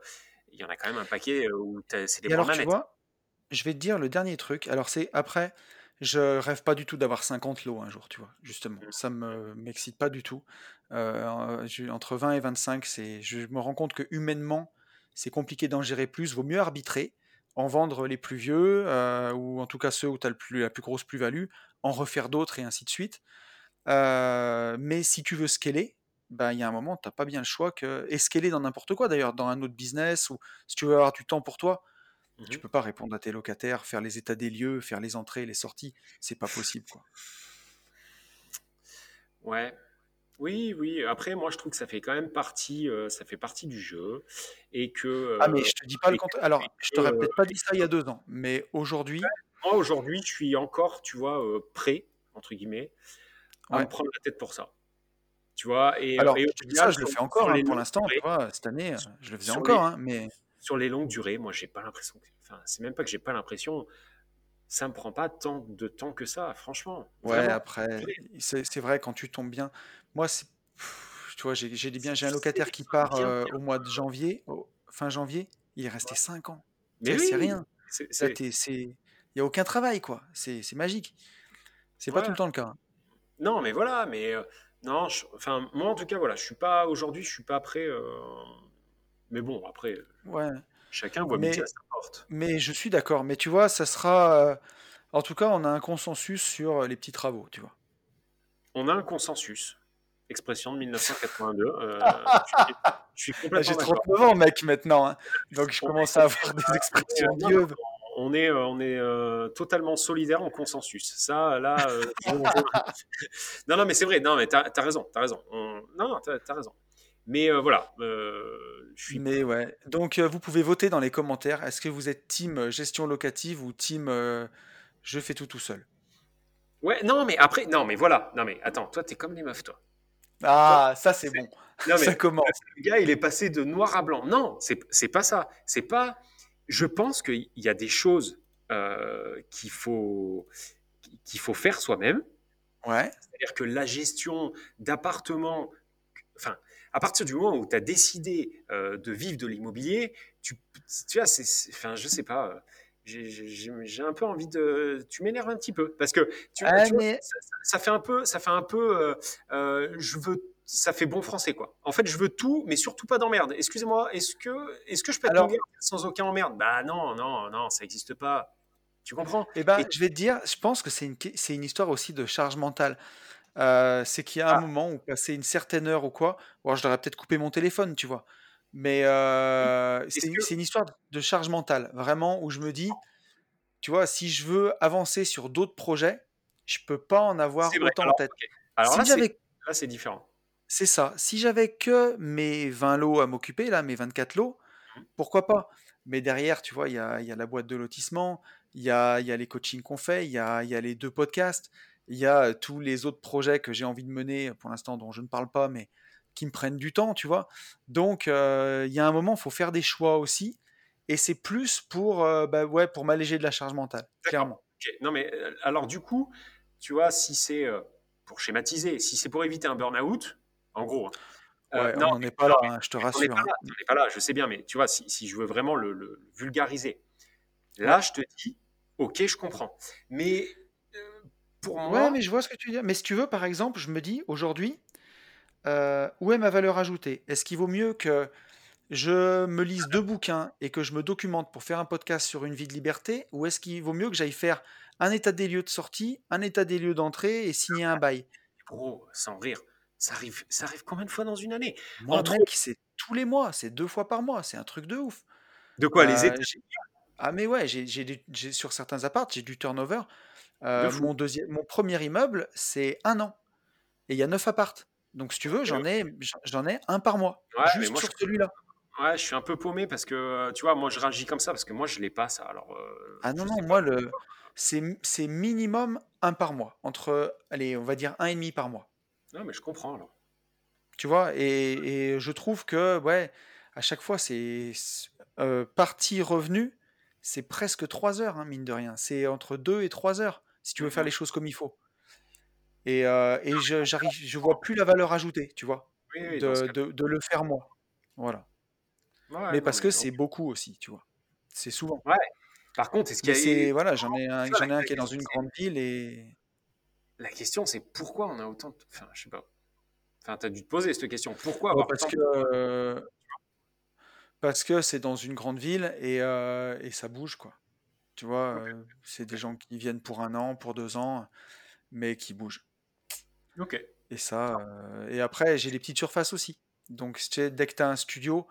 il y en a quand même un paquet euh, où c'est des Et alors, tu vois, je vais te dire le dernier truc. Alors, c'est après, je rêve pas du tout d'avoir 50 lots un jour, tu vois, justement. Mm. Ça me m'excite pas du tout. Euh, entre 20 et 25, c'est, je me rends compte que humainement, c'est compliqué d'en gérer plus. Vaut mieux arbitrer, en vendre les plus vieux, euh, ou en tout cas ceux où tu as le plus, la plus grosse plus-value, en refaire d'autres et ainsi de suite. Euh, mais si tu veux scaler, ben, il y a un moment, tu n'as pas bien le choix que. Et scaler dans n'importe quoi, d'ailleurs, dans un autre business, ou si tu veux avoir du temps pour toi, tu Mhm. peux pas répondre à tes locataires, faire les états des lieux, faire les entrées, les sorties. C'est pas possible, quoi. Ouais. Oui, oui. Après, moi, je trouve que ça fait quand même partie, euh, ça fait partie du jeu et que, Ah, mais je te dis pas le contraire. Alors, je t'aurais euh, peut-être pas dit ça il y a deux ans, mais aujourd'hui, moi, aujourd'hui, je suis encore, tu vois, prêt, entre guillemets, à me prendre la tête pour ça. Tu vois, et, Alors, et je te dis ça, final, je le fais encore, hein, pour l'instant, tu vois, cette année, je le faisais encore, les, hein, mais sur les longues durées, moi, j'ai pas l'impression que, enfin, c'est même pas que j'ai pas l'impression, ça me prend pas tant de temps que ça, franchement, ouais, vraiment. après, c'est c'est vrai, quand tu tombes bien. Moi, c'est- pff, tu vois, j'ai j'ai des biens, j'ai un locataire qui part bien, euh, bien. au mois de janvier, au- fin janvier, il est resté 5 ans. Mais sais, c'est oui, rien. c'est, Là, c'est- t'es- c'est, il y a aucun travail, quoi. C'est c'est magique. C'est pas tout ouais. le temps le cas. hein. Non, mais voilà, mais euh, non, je- enfin, moi en tout cas, voilà, je suis pas aujourd'hui, je suis pas prêt. euh, mais bon, après, Ouais. chacun voit midi à Mais, sa porte. mais je suis d'accord. Mais tu vois, ça sera. euh, En tout cas, on a un consensus sur les petits travaux, tu vois. On a un consensus. Expression de 1982. euh, *laughs* je suis, je suis complètement J'ai d'accord. 39 ans, mec, maintenant. hein. Donc, je On est, commence à avoir des expressions vieux. on est, euh, on est euh, totalement solidaire en consensus. Ça, là, euh, *laughs* non, non, mais c'est vrai. Non, mais t'as, raison, t'as raison. On- Non, non, t'as, t'as raison. Mais euh, voilà, euh, je suis. Mais ouais. Donc, euh, vous pouvez voter dans les commentaires. Est-ce que vous êtes team gestion locative ou team je fais tout tout seul? Ouais, non, mais après, non, mais voilà. Non, mais attends, toi, t'es comme les meufs, toi. Toi, Ah, ça, c'est bon. *laughs* Non, Ça mais commence. le gars, il est passé de noir à blanc. Non, c'est pas ça. C'est pas. Je pense qu'il y a des choses qu'il faut qu'il faut faire soi-même. Ouais. C'est-à-dire que la gestion d'appartements, enfin, à partir du moment où tu as décidé euh, de vivre de l'immobilier, tu, tu vois, c'est, enfin, je sais pas. euh, J'ai un peu envie de. Tu m'énerves un petit peu parce que tu, Ah, tu vois, mais ça, ça- ça fait un peu, ça fait un peu. euh, je veux, ça fait bon français quoi. En fait, je veux tout, mais surtout pas d'emmerde. Excusez-moi, est-ce que, est-ce que je peux être alors, sans aucun emmerde? Bah non, non, non, ça n'existe pas. Tu comprends? Eh ben, Et je vais te dire, je pense que c'est une, que- c'est une histoire aussi de charge mentale. Euh, c'est qu'il y a un ah, moment où passer une certaine heure ou quoi, ou alors je devrais peut-être couper mon téléphone, tu vois. Mais euh, est-ce c'est que c'est une histoire de charge mentale, vraiment, où je me dis, tu vois, si je veux avancer sur d'autres projets, je peux pas en c'est avoir vrai autant en Alors, tête. ok. Alors Si là, c'est j'avais, là, c'est différent. c'est ça, si j'avais que mes 20 lots à m'occuper, là, mes 24 lots, pourquoi pas? Mais derrière, tu vois, il y a, il y a la boîte de lotissement, il y a, il y a les coachings qu'on fait, il y a, il y a les deux podcasts, il y a euh, tous les autres projets que j'ai envie de mener, pour l'instant dont je ne parle pas, mais qui me prennent du temps, tu vois. Donc, il y a un moment, il faut faire des choix aussi. Et c'est plus pour, bah, ouais, pour m'alléger de la charge mentale, clairement. Non, mais alors, du coup, tu vois, si c'est pour schématiser, si c'est pour éviter un burn-out, en gros. Hein, ouais, on n'en est pas là, hein, je te rassure. On n'est pas, pas, là, je sais bien, mais tu vois, si, si je veux vraiment le, vulgariser, là, je te dis, ok, je comprends. Mais pour moi. Ouais, mais je vois ce que tu veux dire. Mais si tu veux, par exemple, je me dis, aujourd'hui, où est ma valeur ajoutée? Est-ce qu'il vaut mieux que je me lise deux bouquins et que je me documente pour faire un podcast sur une vie de liberté Ou est-ce qu'il vaut mieux que j'aille faire un état des lieux de sortie, un état des lieux d'entrée et signer un bail? Bro, sans rire, ça arrive, ça arrive combien de fois dans une année? Moi, Entre... mec, c'est tous les mois, c'est deux fois par mois, c'est un truc de ouf. De quoi les états Ah mais ouais, j'ai sur certains apparts, j'ai du turnover. Euh, mon, deuxième, mon premier immeuble, c'est un an. Et il y a neuf appartes. Donc si tu veux, j'en ai, j'en ai un par mois, juste sur celui-là. Ouais, je suis un peu paumé parce que, tu vois, moi je réagis comme ça parce que moi je l'ai pas ça. Alors, euh, ah non, non, moi le, c'est minimum un par mois. Entre, allez, on va dire un et demi par mois. Non, mais je comprends alors. Tu vois, et, je trouve que, ouais, à chaque fois, c'est euh, partie revenu, c'est presque trois heures, hein, mine de rien. C'est entre deux et trois heures si tu veux faire les choses comme il faut. Et, euh, et je, j'arrive, je vois plus la valeur ajoutée, tu vois, de, de, de, le faire moi. Voilà mais parce que c'est beaucoup aussi, tu vois. C'est souvent. Ouais. Par contre, est-ce qu'il y a. Voilà, j'en ai un, j'en ai un qui est dans une grande ville et. La question, c'est pourquoi on a autant de. Enfin, je sais pas. Enfin, tu as dû te poser cette question. Pourquoi Parce que. Parce que c'est dans une grande ville et, euh, et ça bouge, quoi. Tu vois, euh, c'est des gens qui viennent pour un an, pour deux ans, mais qui bougent. Ok. Et ça. Euh, et après, j'ai les petites surfaces aussi. Donc, dès que tu as un studio,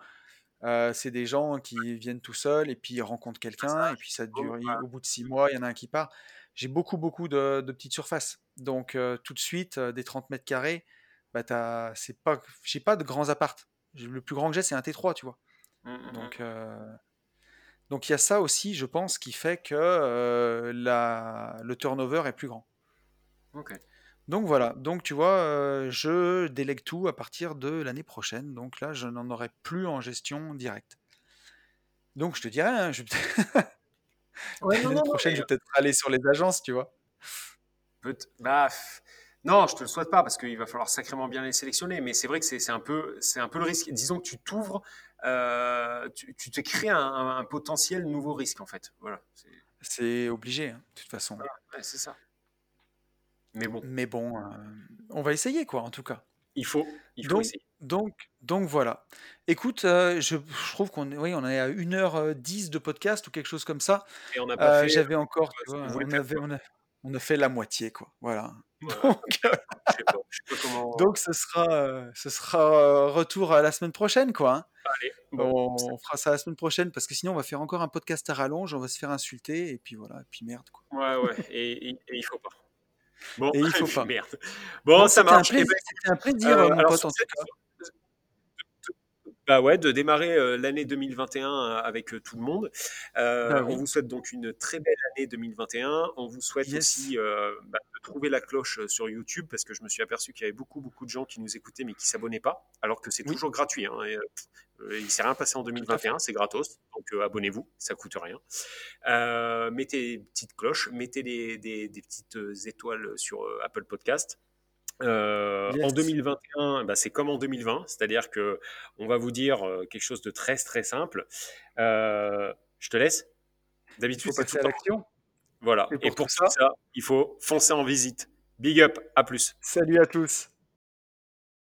c'est des gens qui viennent tout seuls et puis ils rencontrent quelqu'un et puis ça dure. Au bout de six mois, il y en a un qui part. J'ai beaucoup, beaucoup de, petites surfaces. Donc tout de suite, des 30 mètres carrés, bah c'est pas, j'ai pas de grands appartes. Le plus grand que j'ai, c'est un T3, tu vois. Mmh, mmh, donc, mmh. Donc il y a ça aussi, je pense, qui fait que la, le turnover est plus grand. Donc voilà, donc tu vois, euh, je délègue tout à partir de l'année prochaine. Donc là, je n'en aurai plus en gestion directe. Donc je te dirais, hein, je... *laughs* l'année prochaine, je vais peut-être aller sur les agences, tu vois. Bah, non, je te le souhaite pas parce qu'il va falloir sacrément bien les sélectionner. Mais c'est vrai que c'est un peu, c'est un peu le risque. Disons que tu t'ouvres, euh, tu, tu, te crées un, potentiel nouveau risque en fait. Voilà. C'est obligé, hein, de toute façon. ouais, c'est ça. Mais bon. Mais bon, euh, on va essayer, quoi, en tout cas. Il faut, il faut donc, essayer. Donc, donc voilà. Écoute, euh, je, je, trouve qu'on oui, on est à 1h10 de podcast ou quelque chose comme ça. Et on n'a pas euh, J'avais encore, on, avait, on, a, on, a, fait la moitié, quoi. Voilà. *laughs* Donc, je sais pas, je sais pas comment... donc ce sera, ce sera retour à la semaine prochaine, quoi. Hein. Allez, bon, on, fera ça la semaine prochaine parce que sinon on va faire encore un podcast à rallonge, on va se faire insulter et puis voilà, et puis merde, quoi. Ouais, ouais, et, et, et il faut pas. Bon, et il *laughs* faut pas. Merde. Bon, ça marche. Eh ben, c'était un plaisir, euh, mon pote, en tout cas. Bah ouais, de démarrer euh, l'année 2021 euh, avec euh, tout le monde. Bah on vous souhaite donc une très belle année 2021. On vous souhaite aussi bah, de trouver la cloche sur YouTube parce que je me suis aperçu qu'il y avait beaucoup beaucoup de gens qui nous écoutaient mais qui s'abonnaient pas, alors que c'est toujours gratuit. Hein, et, il s'est rien passé en 2021, c'est gratos, donc abonnez-vous, ça coûte rien. mettez des petites cloches, mettez des, des, des petites étoiles sur Apple Podcast. Euh, en 2021, bah, c'est comme en 2020, c'est-à-dire que on va vous dire euh, quelque chose de très très simple. Euh, je te laisse. D'habitude, c'est passer à l'action. Voilà. Et pour, ça, ça, il faut foncer en visite. Big up, à plus. Salut à tous.